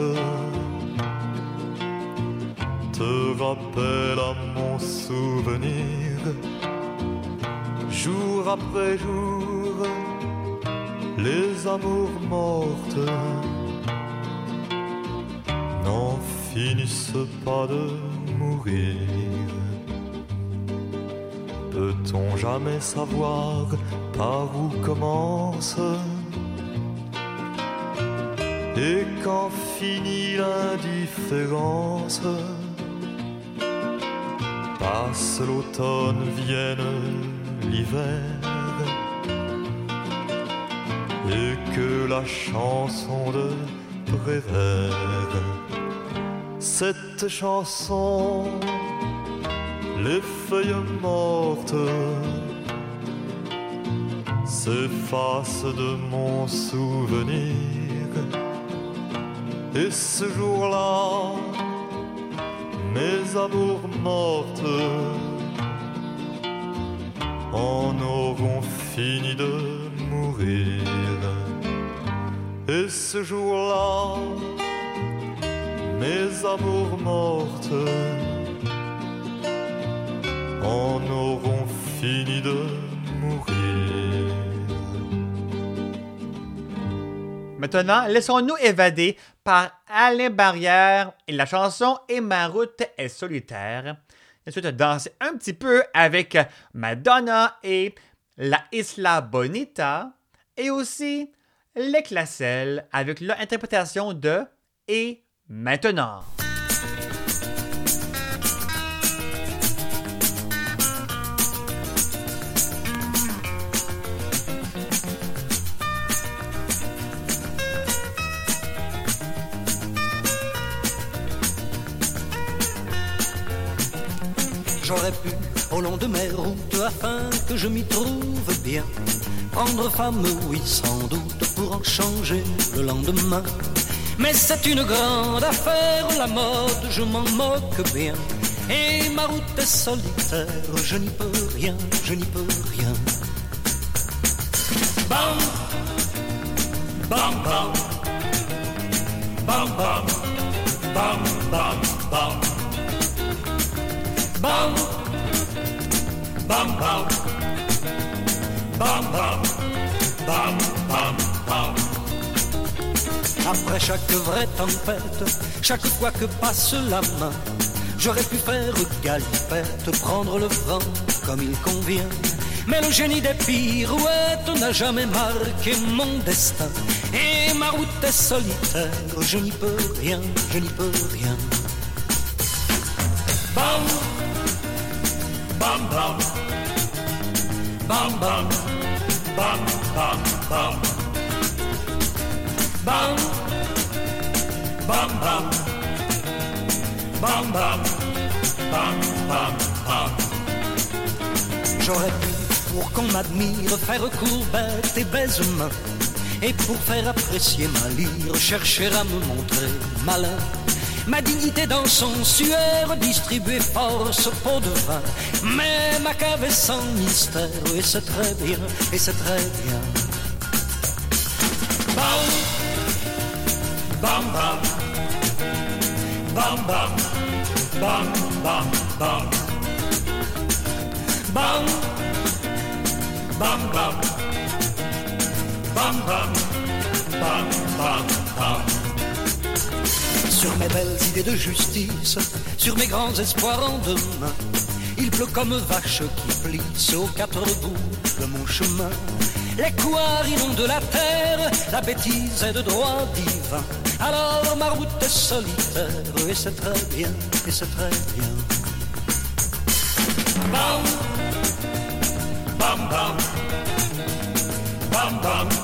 te rappellent à mon souvenir. Jour après jour, les amours mortes n'en finissent pas de mourir. Peut-on jamais savoir par où commence et quand finit l'indifférence Passe l'automne, vienne l'hiver Et que la chanson de préfère cette chanson, les feuilles mortes s'effacent de mon souvenir. Et ce jour-là, mes amours mortes en auront fini de mourir. Et ce jour-là, mes amours mortes en auront fini de mourir. Maintenant, laissons-nous évader par Alain Barrière et la chanson Et ma route est solitaire. Ensuite, danser un petit peu avec Madonna et La Isla Bonita. Et aussi Les Classelles avec leur interprétation de Et maintenant. J'aurais pu, au long de mes routes, afin que je m'y trouve bien, prendre femme, oui, sans doute, pour en changer le lendemain. Mais c'est une grande affaire, la mode, je m'en moque bien. Et ma route est solitaire, je n'y peux rien, je n'y peux rien. Bam, bam, bam, bam, bam, bam, bam, bam. Bam, bam, bam, bam, bam, bam. Après chaque vraie tempête, chaque fois que passe la main, j'aurais pu faire galipette, prendre le vent comme il convient. Mais le génie des pirouettes n'a jamais marqué mon destin. Et ma route est solitaire, je n'y peux rien, je n'y peux rien. Bam, bam, bam, bam, bam, bam, bam, bam. Bam, bam, bam, bam, bam, bam, bam. J'aurais pu, pour qu'on m'admire, faire courbette et baise-main. Et pour faire apprécier ma lyre, chercher à me montrer malin. Ma dignité dans son suaire, distribuer force pot de vin. Mais ma cave est sans mystère, et c'est très bien, et c'est très bien. Bam, bam, bam, bam, bam, bam, bam, bam. Bam, bam, bam, bam, bam, bam, bam, bam. Sur mes belles idées de justice, sur mes grands espoirs en demain, il pleut comme vache qui plisse aux quatre bouts de mon chemin. Les couards inondent la terre, la bêtise est de droit divin. Alors ma route est solitaire, et c'est très bien, et c'est très bien. Bam, bam, bam, bam, bam, bam,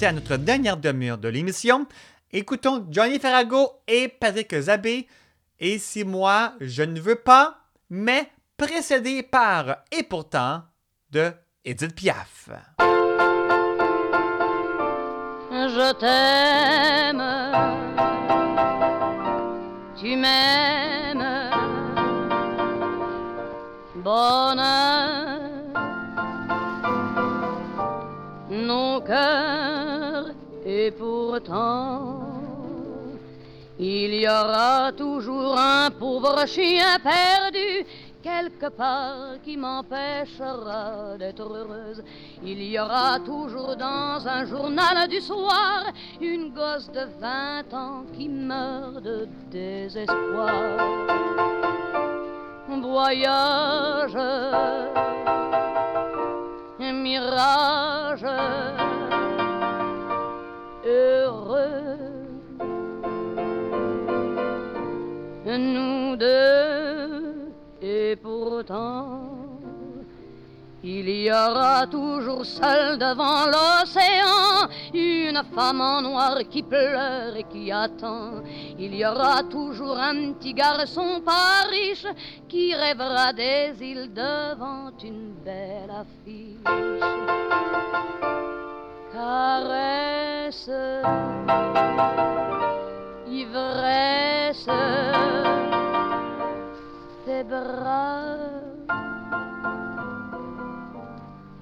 à notre dernière demi-heure de l'émission. Écoutons Johnny Ferrago et Patrick Zabé. Et si moi, je ne veux pas, mais précédé par Et pourtant de Edith Piaf. Je t'aime, tu m'aimes, bonheur, nos cœurs, et pourtant, il y aura toujours un pauvre chien perdu quelque part qui m'empêchera d'être heureuse. Il y aura toujours dans un journal du soir une gosse de 20 ans qui meurt de désespoir. Voyage, mirage, Nous deux et pourtant, il y aura toujours seul devant l'océan une femme en noir qui pleure et qui attend. Il y aura toujours un petit garçon pas riche qui rêvera des îles devant une belle affiche. Caresse, ivresse tes bras.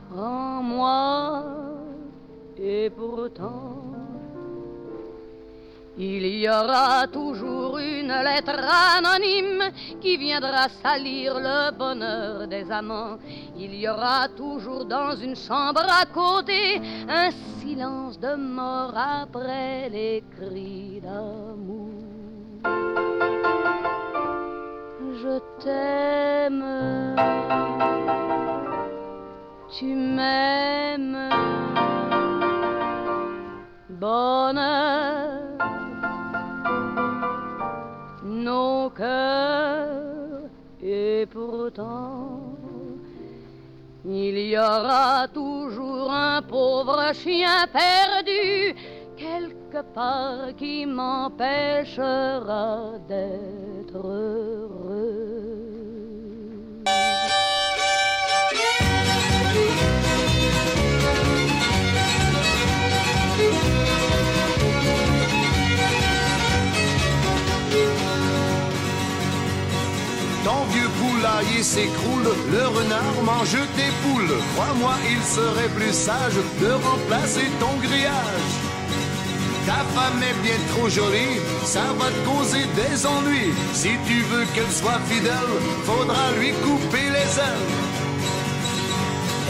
Prends-moi et pourtant, il y aura toujours une lettre anonyme qui viendra salir le bonheur des amants. Il y aura toujours dans une chambre à côté un silence de mort après les cris d'amour. Je t'aime, tu m'aimes, bonheur, il y aura toujours un pauvre chien perdu quelque part qui m'empêchera d'être s'écroule, le renard mange tes poules. Crois-moi, il serait plus sage de remplacer ton grillage. Ta femme est bien trop jolie, ça va te causer des ennuis. Si tu veux qu'elle soit fidèle, faudra lui couper les ailes.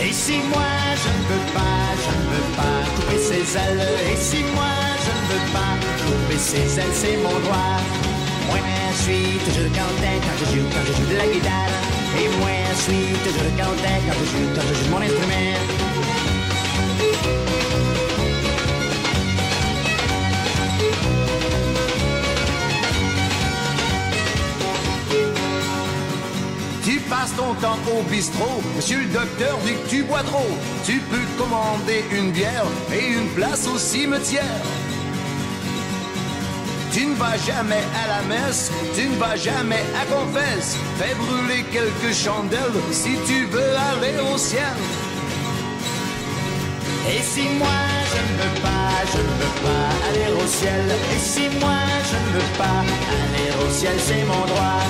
Et si moi je ne veux pas, je ne veux pas couper ses ailes. Et si moi je ne veux pas couper ses ailes, c'est mon droit. Je suis toujours content quand je joue, quand je joue de la guitare. Et moi je suis toujours content quand je joue, quand je joue de mon instrument. Tu passes ton temps au bistrot, monsieur le docteur dit que tu bois trop. Tu peux commander une bière et une place au cimetière. Tu ne vas jamais à la messe, tu ne vas jamais à confesse. Fais brûler quelques chandelles si tu veux aller au ciel. Et si moi je ne veux pas, je ne veux pas aller au ciel. Et si moi je ne veux pas aller au ciel, c'est mon droit.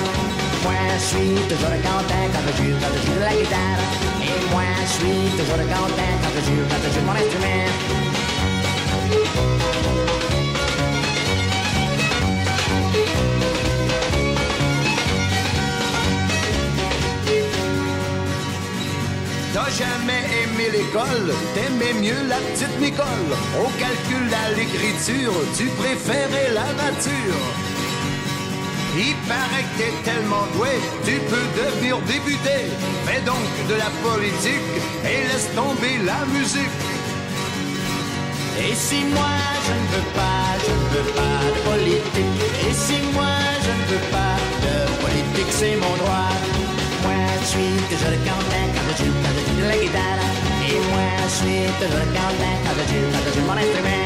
Moi je suis toujours content quand je quand je de la guitare. Et moi je suis toujours content quand je joue, quand mon instrument. T'as jamais aimé l'école, t'aimais mieux la petite Nicole. Au calcul, à l'écriture, tu préférais la nature. Il paraît que t'es tellement doué, tu peux devenir député. Fais donc de la politique et laisse tomber la musique. Et si moi je ne veux pas, je ne veux pas de politique. Et si moi je ne veux pas de politique, c'est mon droit. Je suis toujours content quand je joue, quand je joue de la guitare. Et moi je ensuite je regardais quand je joue, quand je joue mon instrument.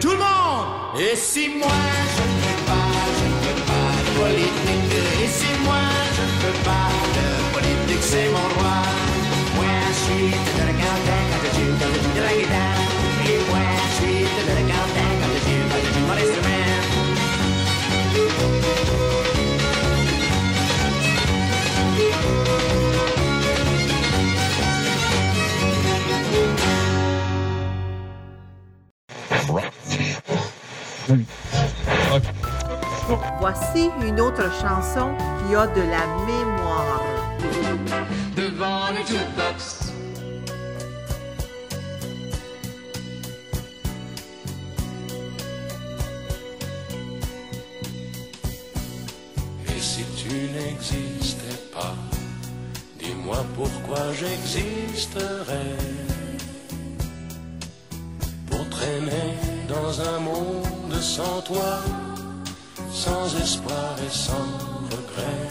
Tout le monde Et si moi je ne fais pas, je ne fais pas de politique Et si moi je ne fais pas de politique, c'est mon droit Moi je regardais Voici une autre chanson qui a de la mémoire. Pourquoi j'existerais. Pour traîner dans un monde sans toi, sans espoir et sans regret.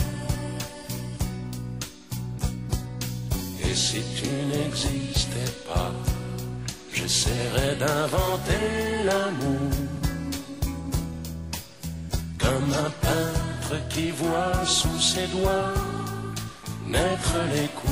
Et si tu n'existais pas, j'essaierais d'inventer l'amour. Comme un peintre qui voit sous ses doigts naître les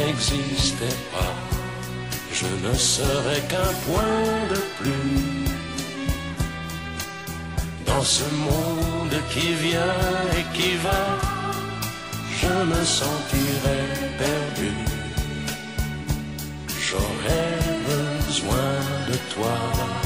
Tu n'existais pas, je ne serais qu'un point de plus dans ce monde qui vient et qui va. Je me sentirais perdu. J'aurais besoin de toi.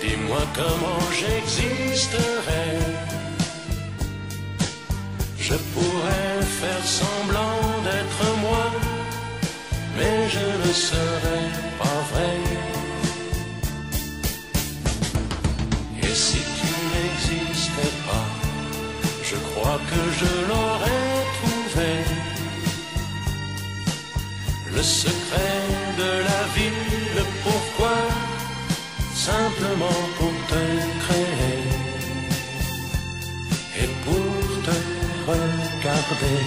Dis-moi comment j'existerais. Je pourrais faire semblant d'être moi, mais je ne serais pour te créer et pour te regarder.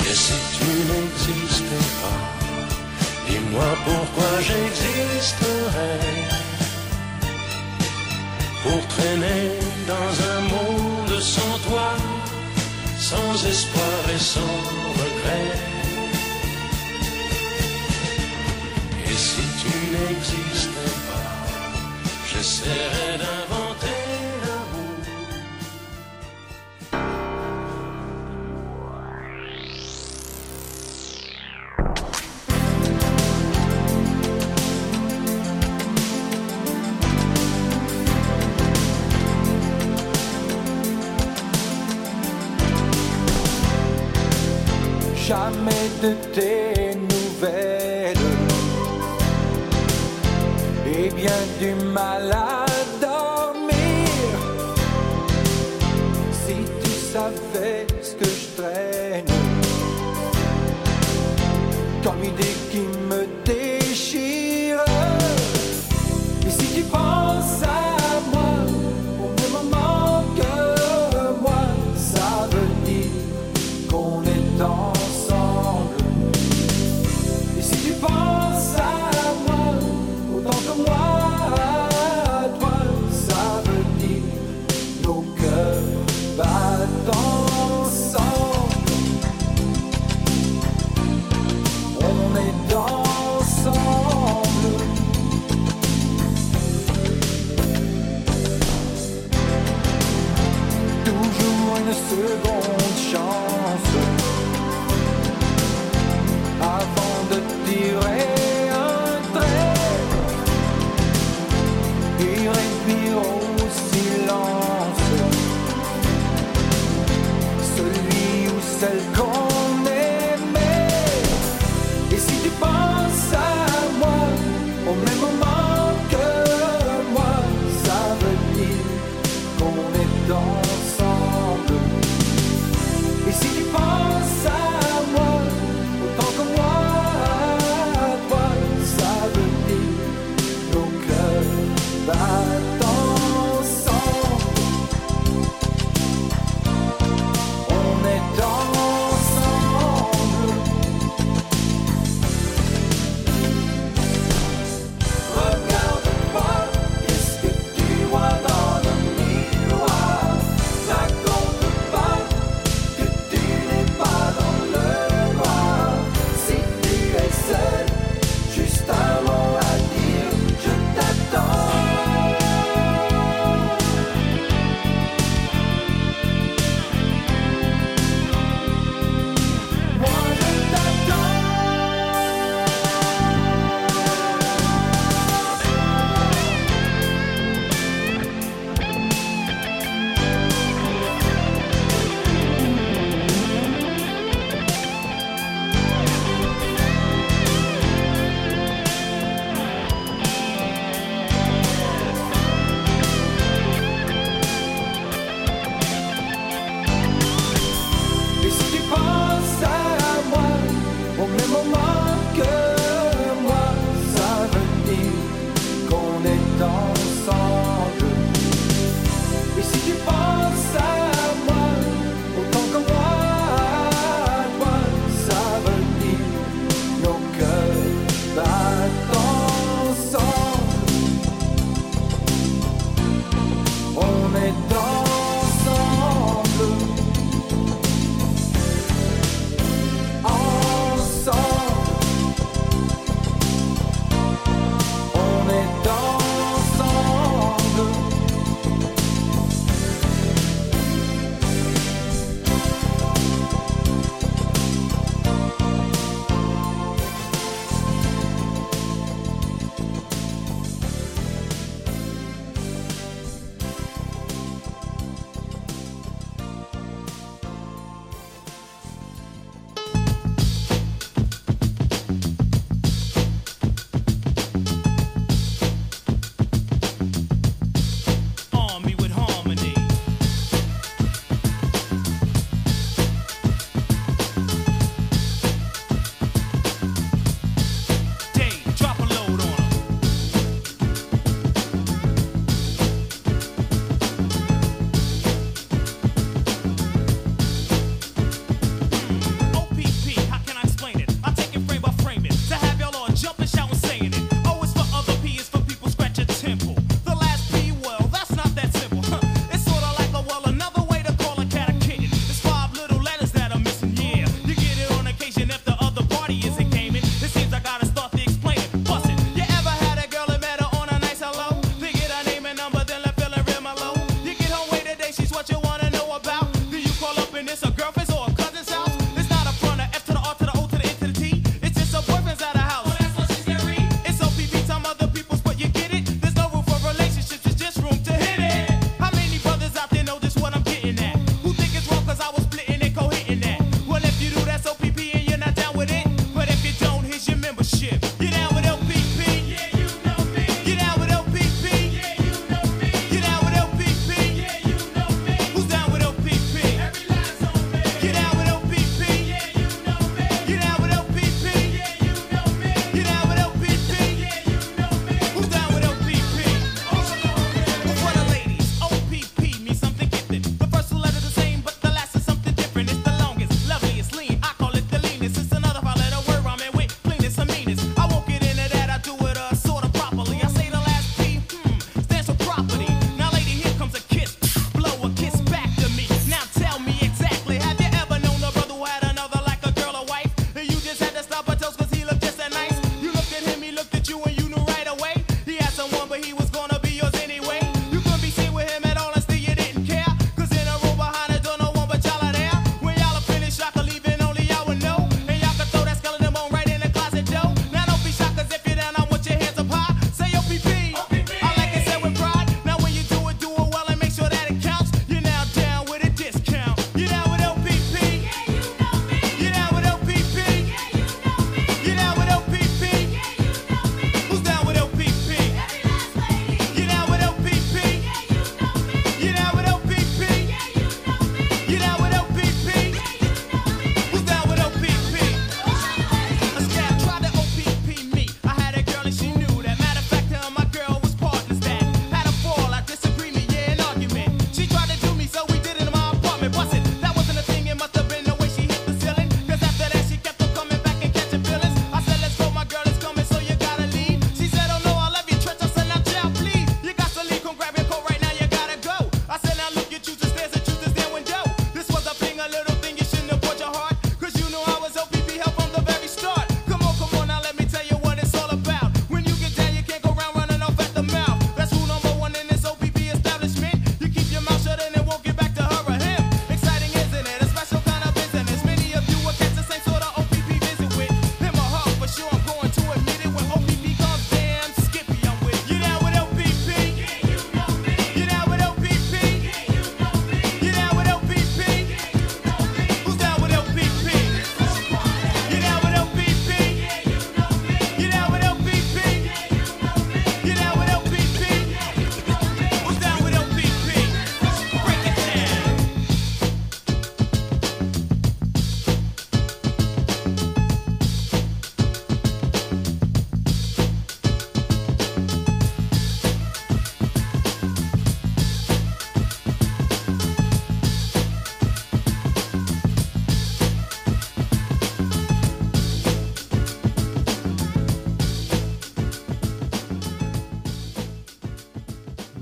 Et si tu n'existais pas, dis-moi pourquoi j'existerais. Pour traîner dans un monde sans toi, sans espoir et sans regret. Et si tu n'existais pas, j'essaierais d'inventer de tes nouvelles et bien du mal à dormir. Si tu savais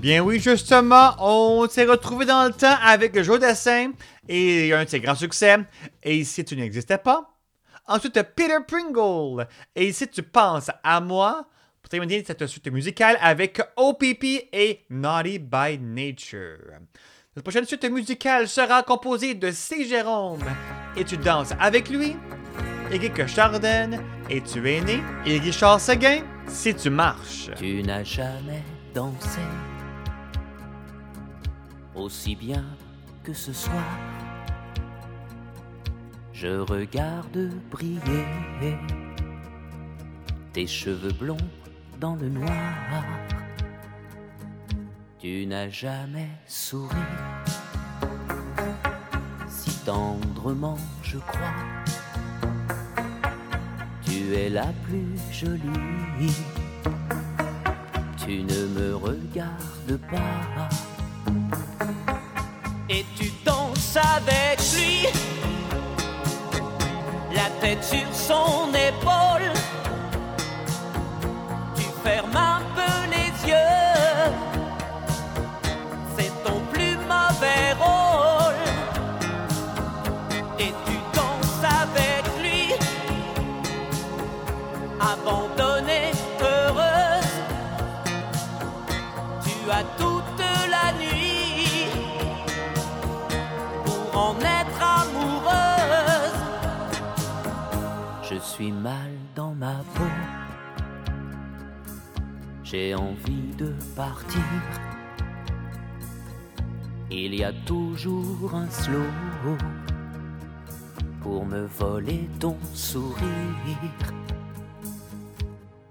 Bien oui, justement, on s'est retrouvé dans le temps avec le jeu dessin et un de ses grands succès. Et ici, tu n'existais pas. Ensuite, Peter Pringle. Et ici, tu penses à moi. Pour terminer cette suite musicale avec OPP et Naughty by Nature. Cette prochaine suite musicale sera composée de C. Jérôme. Et tu danses avec lui. Eric Chardin. Et tu es né. Et Richard Seguin. Si tu marches. Tu n'as jamais dansé aussi bien que ce soir. Je regarde briller tes cheveux blonds dans le noir. Tu n'as jamais souri si tendrement, je crois. Tu es la plus jolie. Tu ne me regardes pas. Et tu danses avec lui, la tête sur son épaule. Tu fermes un peu les yeux, c'est ton plus mauvais rôle. Et tu danses avec lui, abandonnée, heureuse. Tu as toute suis mal dans ma peau. J'ai envie de partir. Il y a toujours un slow pour me voler ton sourire.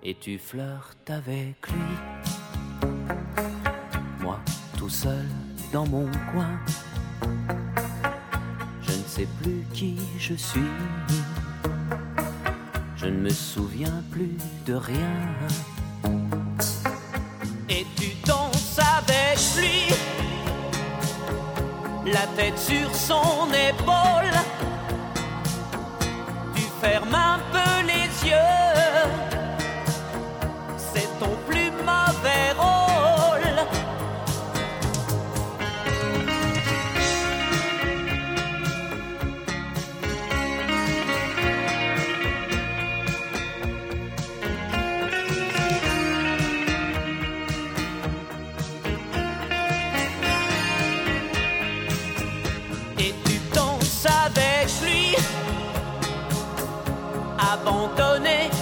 Et tu flirtes avec lui. Moi, tout seul dans mon coin. Je ne sais plus qui je suis. Je ne me souviens plus de rien. Et tu danses avec lui, la tête sur son épaule. Tu fermes un peu les yeux, abandonné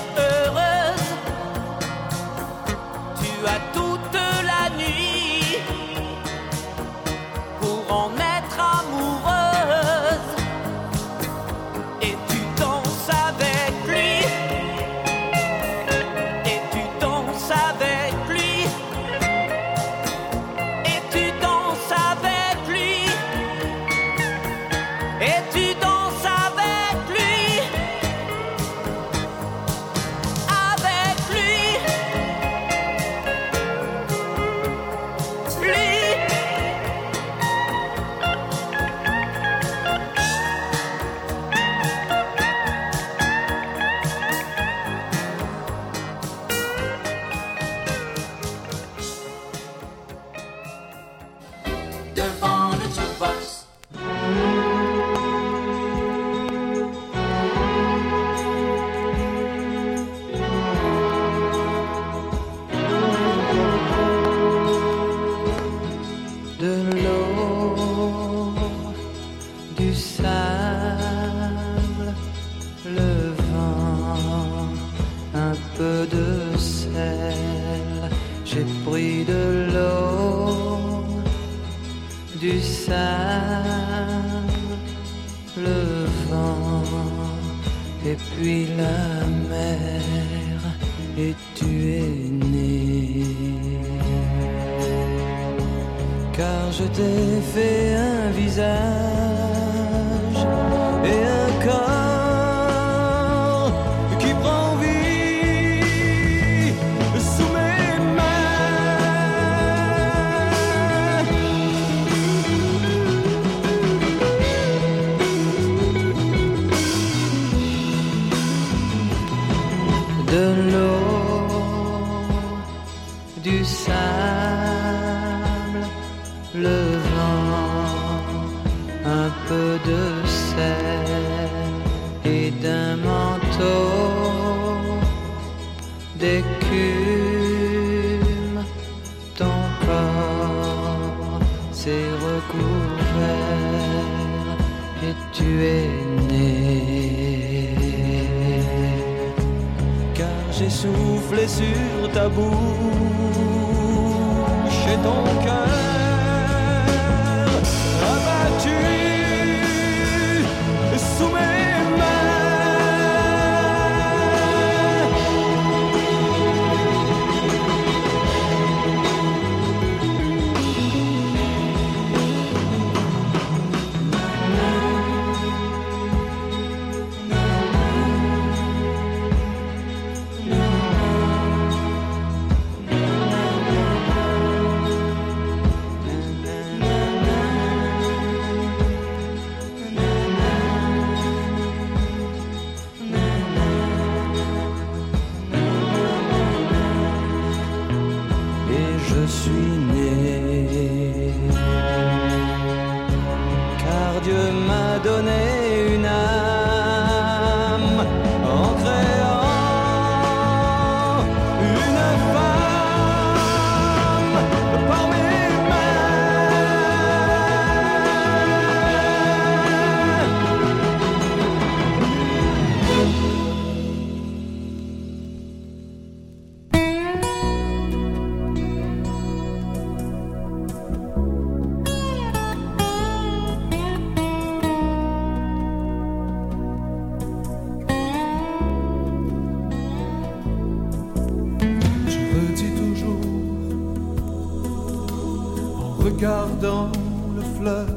regardant le fleuve.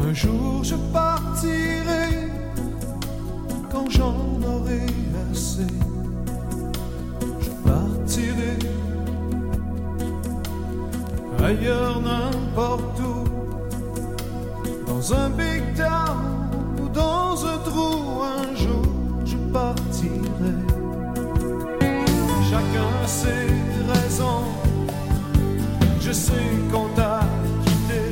Un jour je partirai quand j'en aurai assez. Je partirai ailleurs n'importe où, dans un big town ou dans un trou. Un jour je partirai. Chacun ses raisons. Sais qu'on t'a quitté.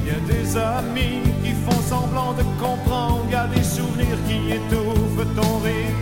Il y a des amis qui font semblant de comprendre. Il y a des souvenirs qui étouffent ton rire.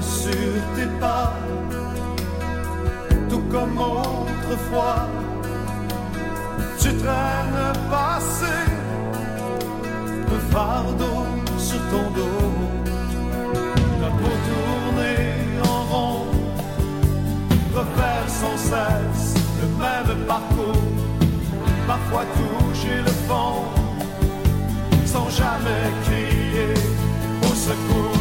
Sur tes pas, tout comme autrefois. Tu traînes le passé, un fardeau sur ton dos. La peau tournée en rond, refaire sans cesse le même parcours, parfois toucher le fond, sans jamais crier au secours.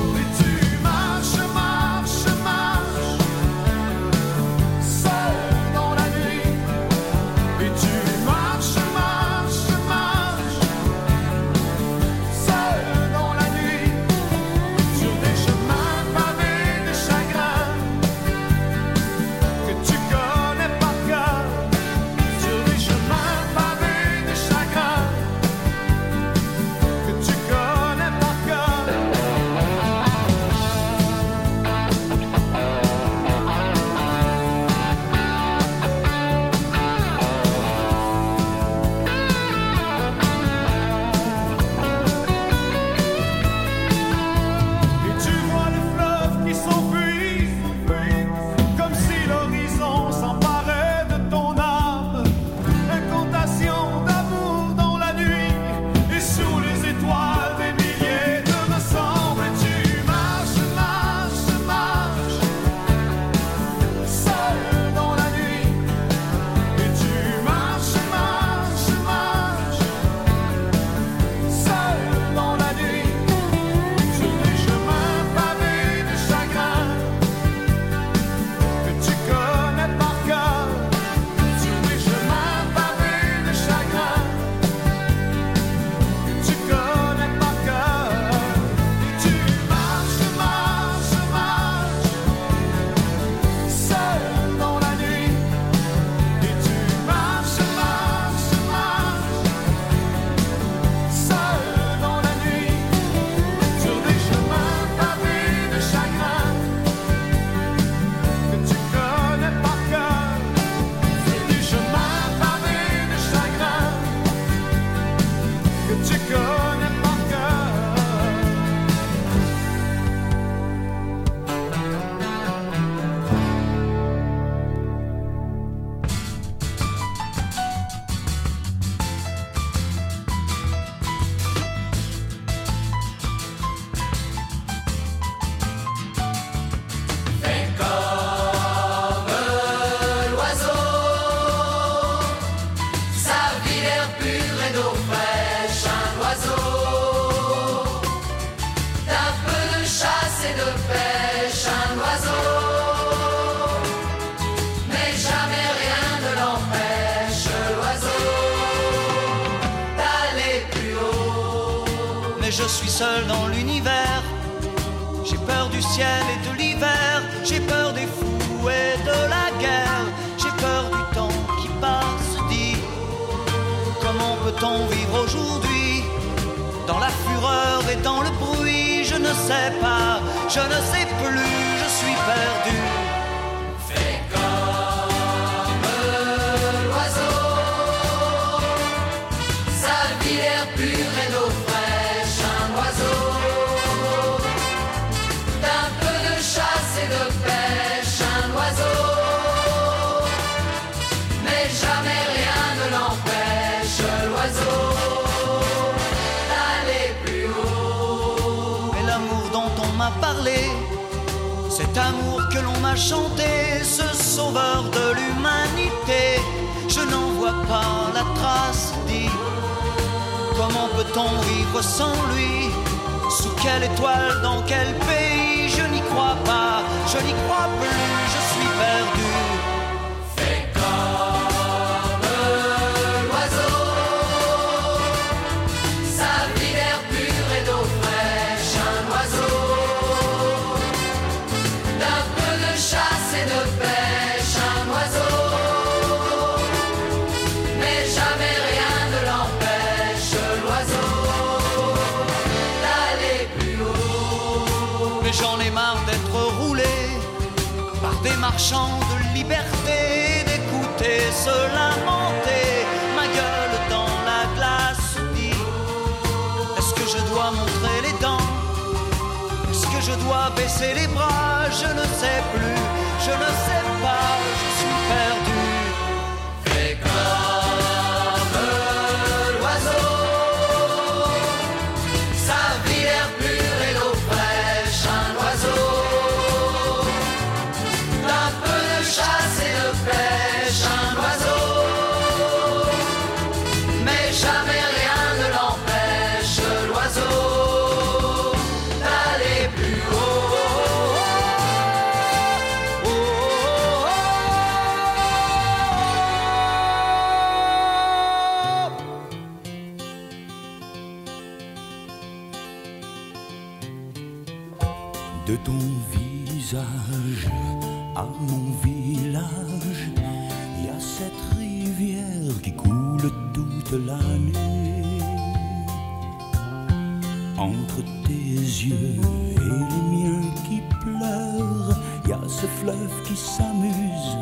Entre tes yeux et les miens qui pleurent, y a ce fleuve qui s'amuse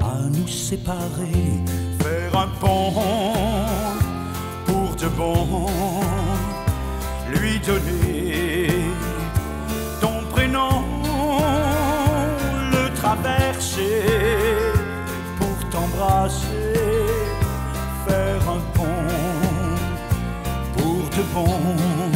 à nous séparer. Faire un pont pour de bon, lui donner ton prénom, le traverser pour t'embrasser. Faire un pont pour de bon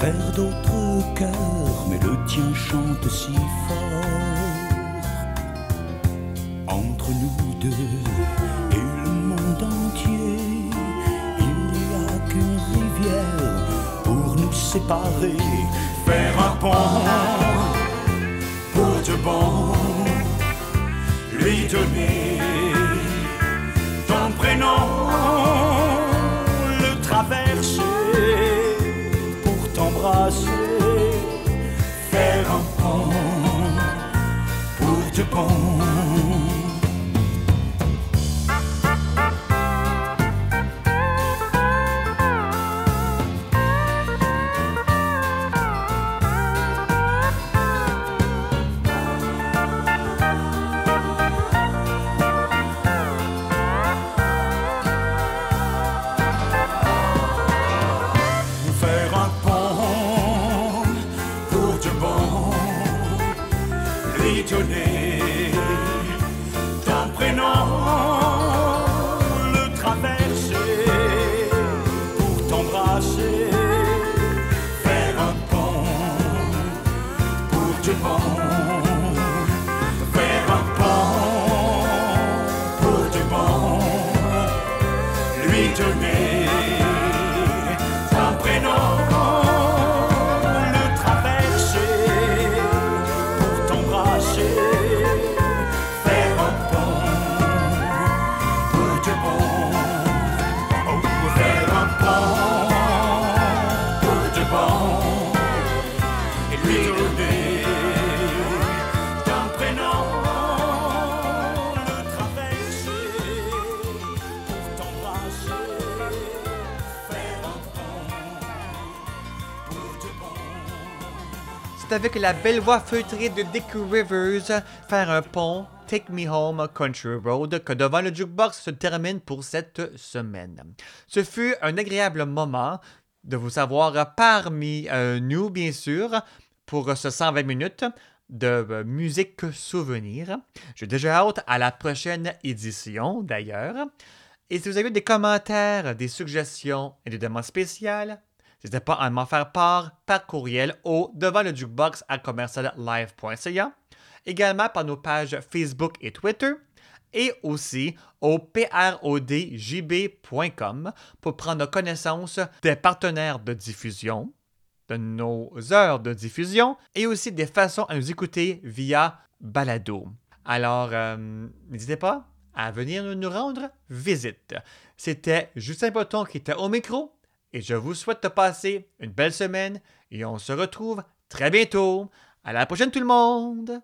Faire d'autres cœurs, mais le tien chante si fort. Entre nous deux et le monde entier, il n'y a qu'une rivière pour nous séparer. Faire un pont pour de lui donner. Avec la belle voix feutrée de Dick Rivers, faire un pont, Take Me Home Country Road, que devant le jukebox se termine pour cette semaine. Ce fut un agréable moment de vous savoir parmi euh, nous, bien sûr, pour ce 120 minutes de euh, musique souvenir. J'ai déjà hâte à la prochaine édition, d'ailleurs. Et si vous avez des commentaires, des suggestions et des demandes spéciales, N'hésitez pas à m'en faire part par courriel au devant le jukebox à commerciallive.ca, également par nos pages Facebook et Twitter, et aussi au prodjb.com pour prendre connaissance des partenaires de diffusion, de nos heures de diffusion et aussi des façons à nous écouter via Balado. Alors, euh, n'hésitez pas à venir nous rendre visite. C'était Justin Botton qui était au micro et je vous souhaite de passer une belle semaine et on se retrouve très bientôt. À la prochaine tout le monde!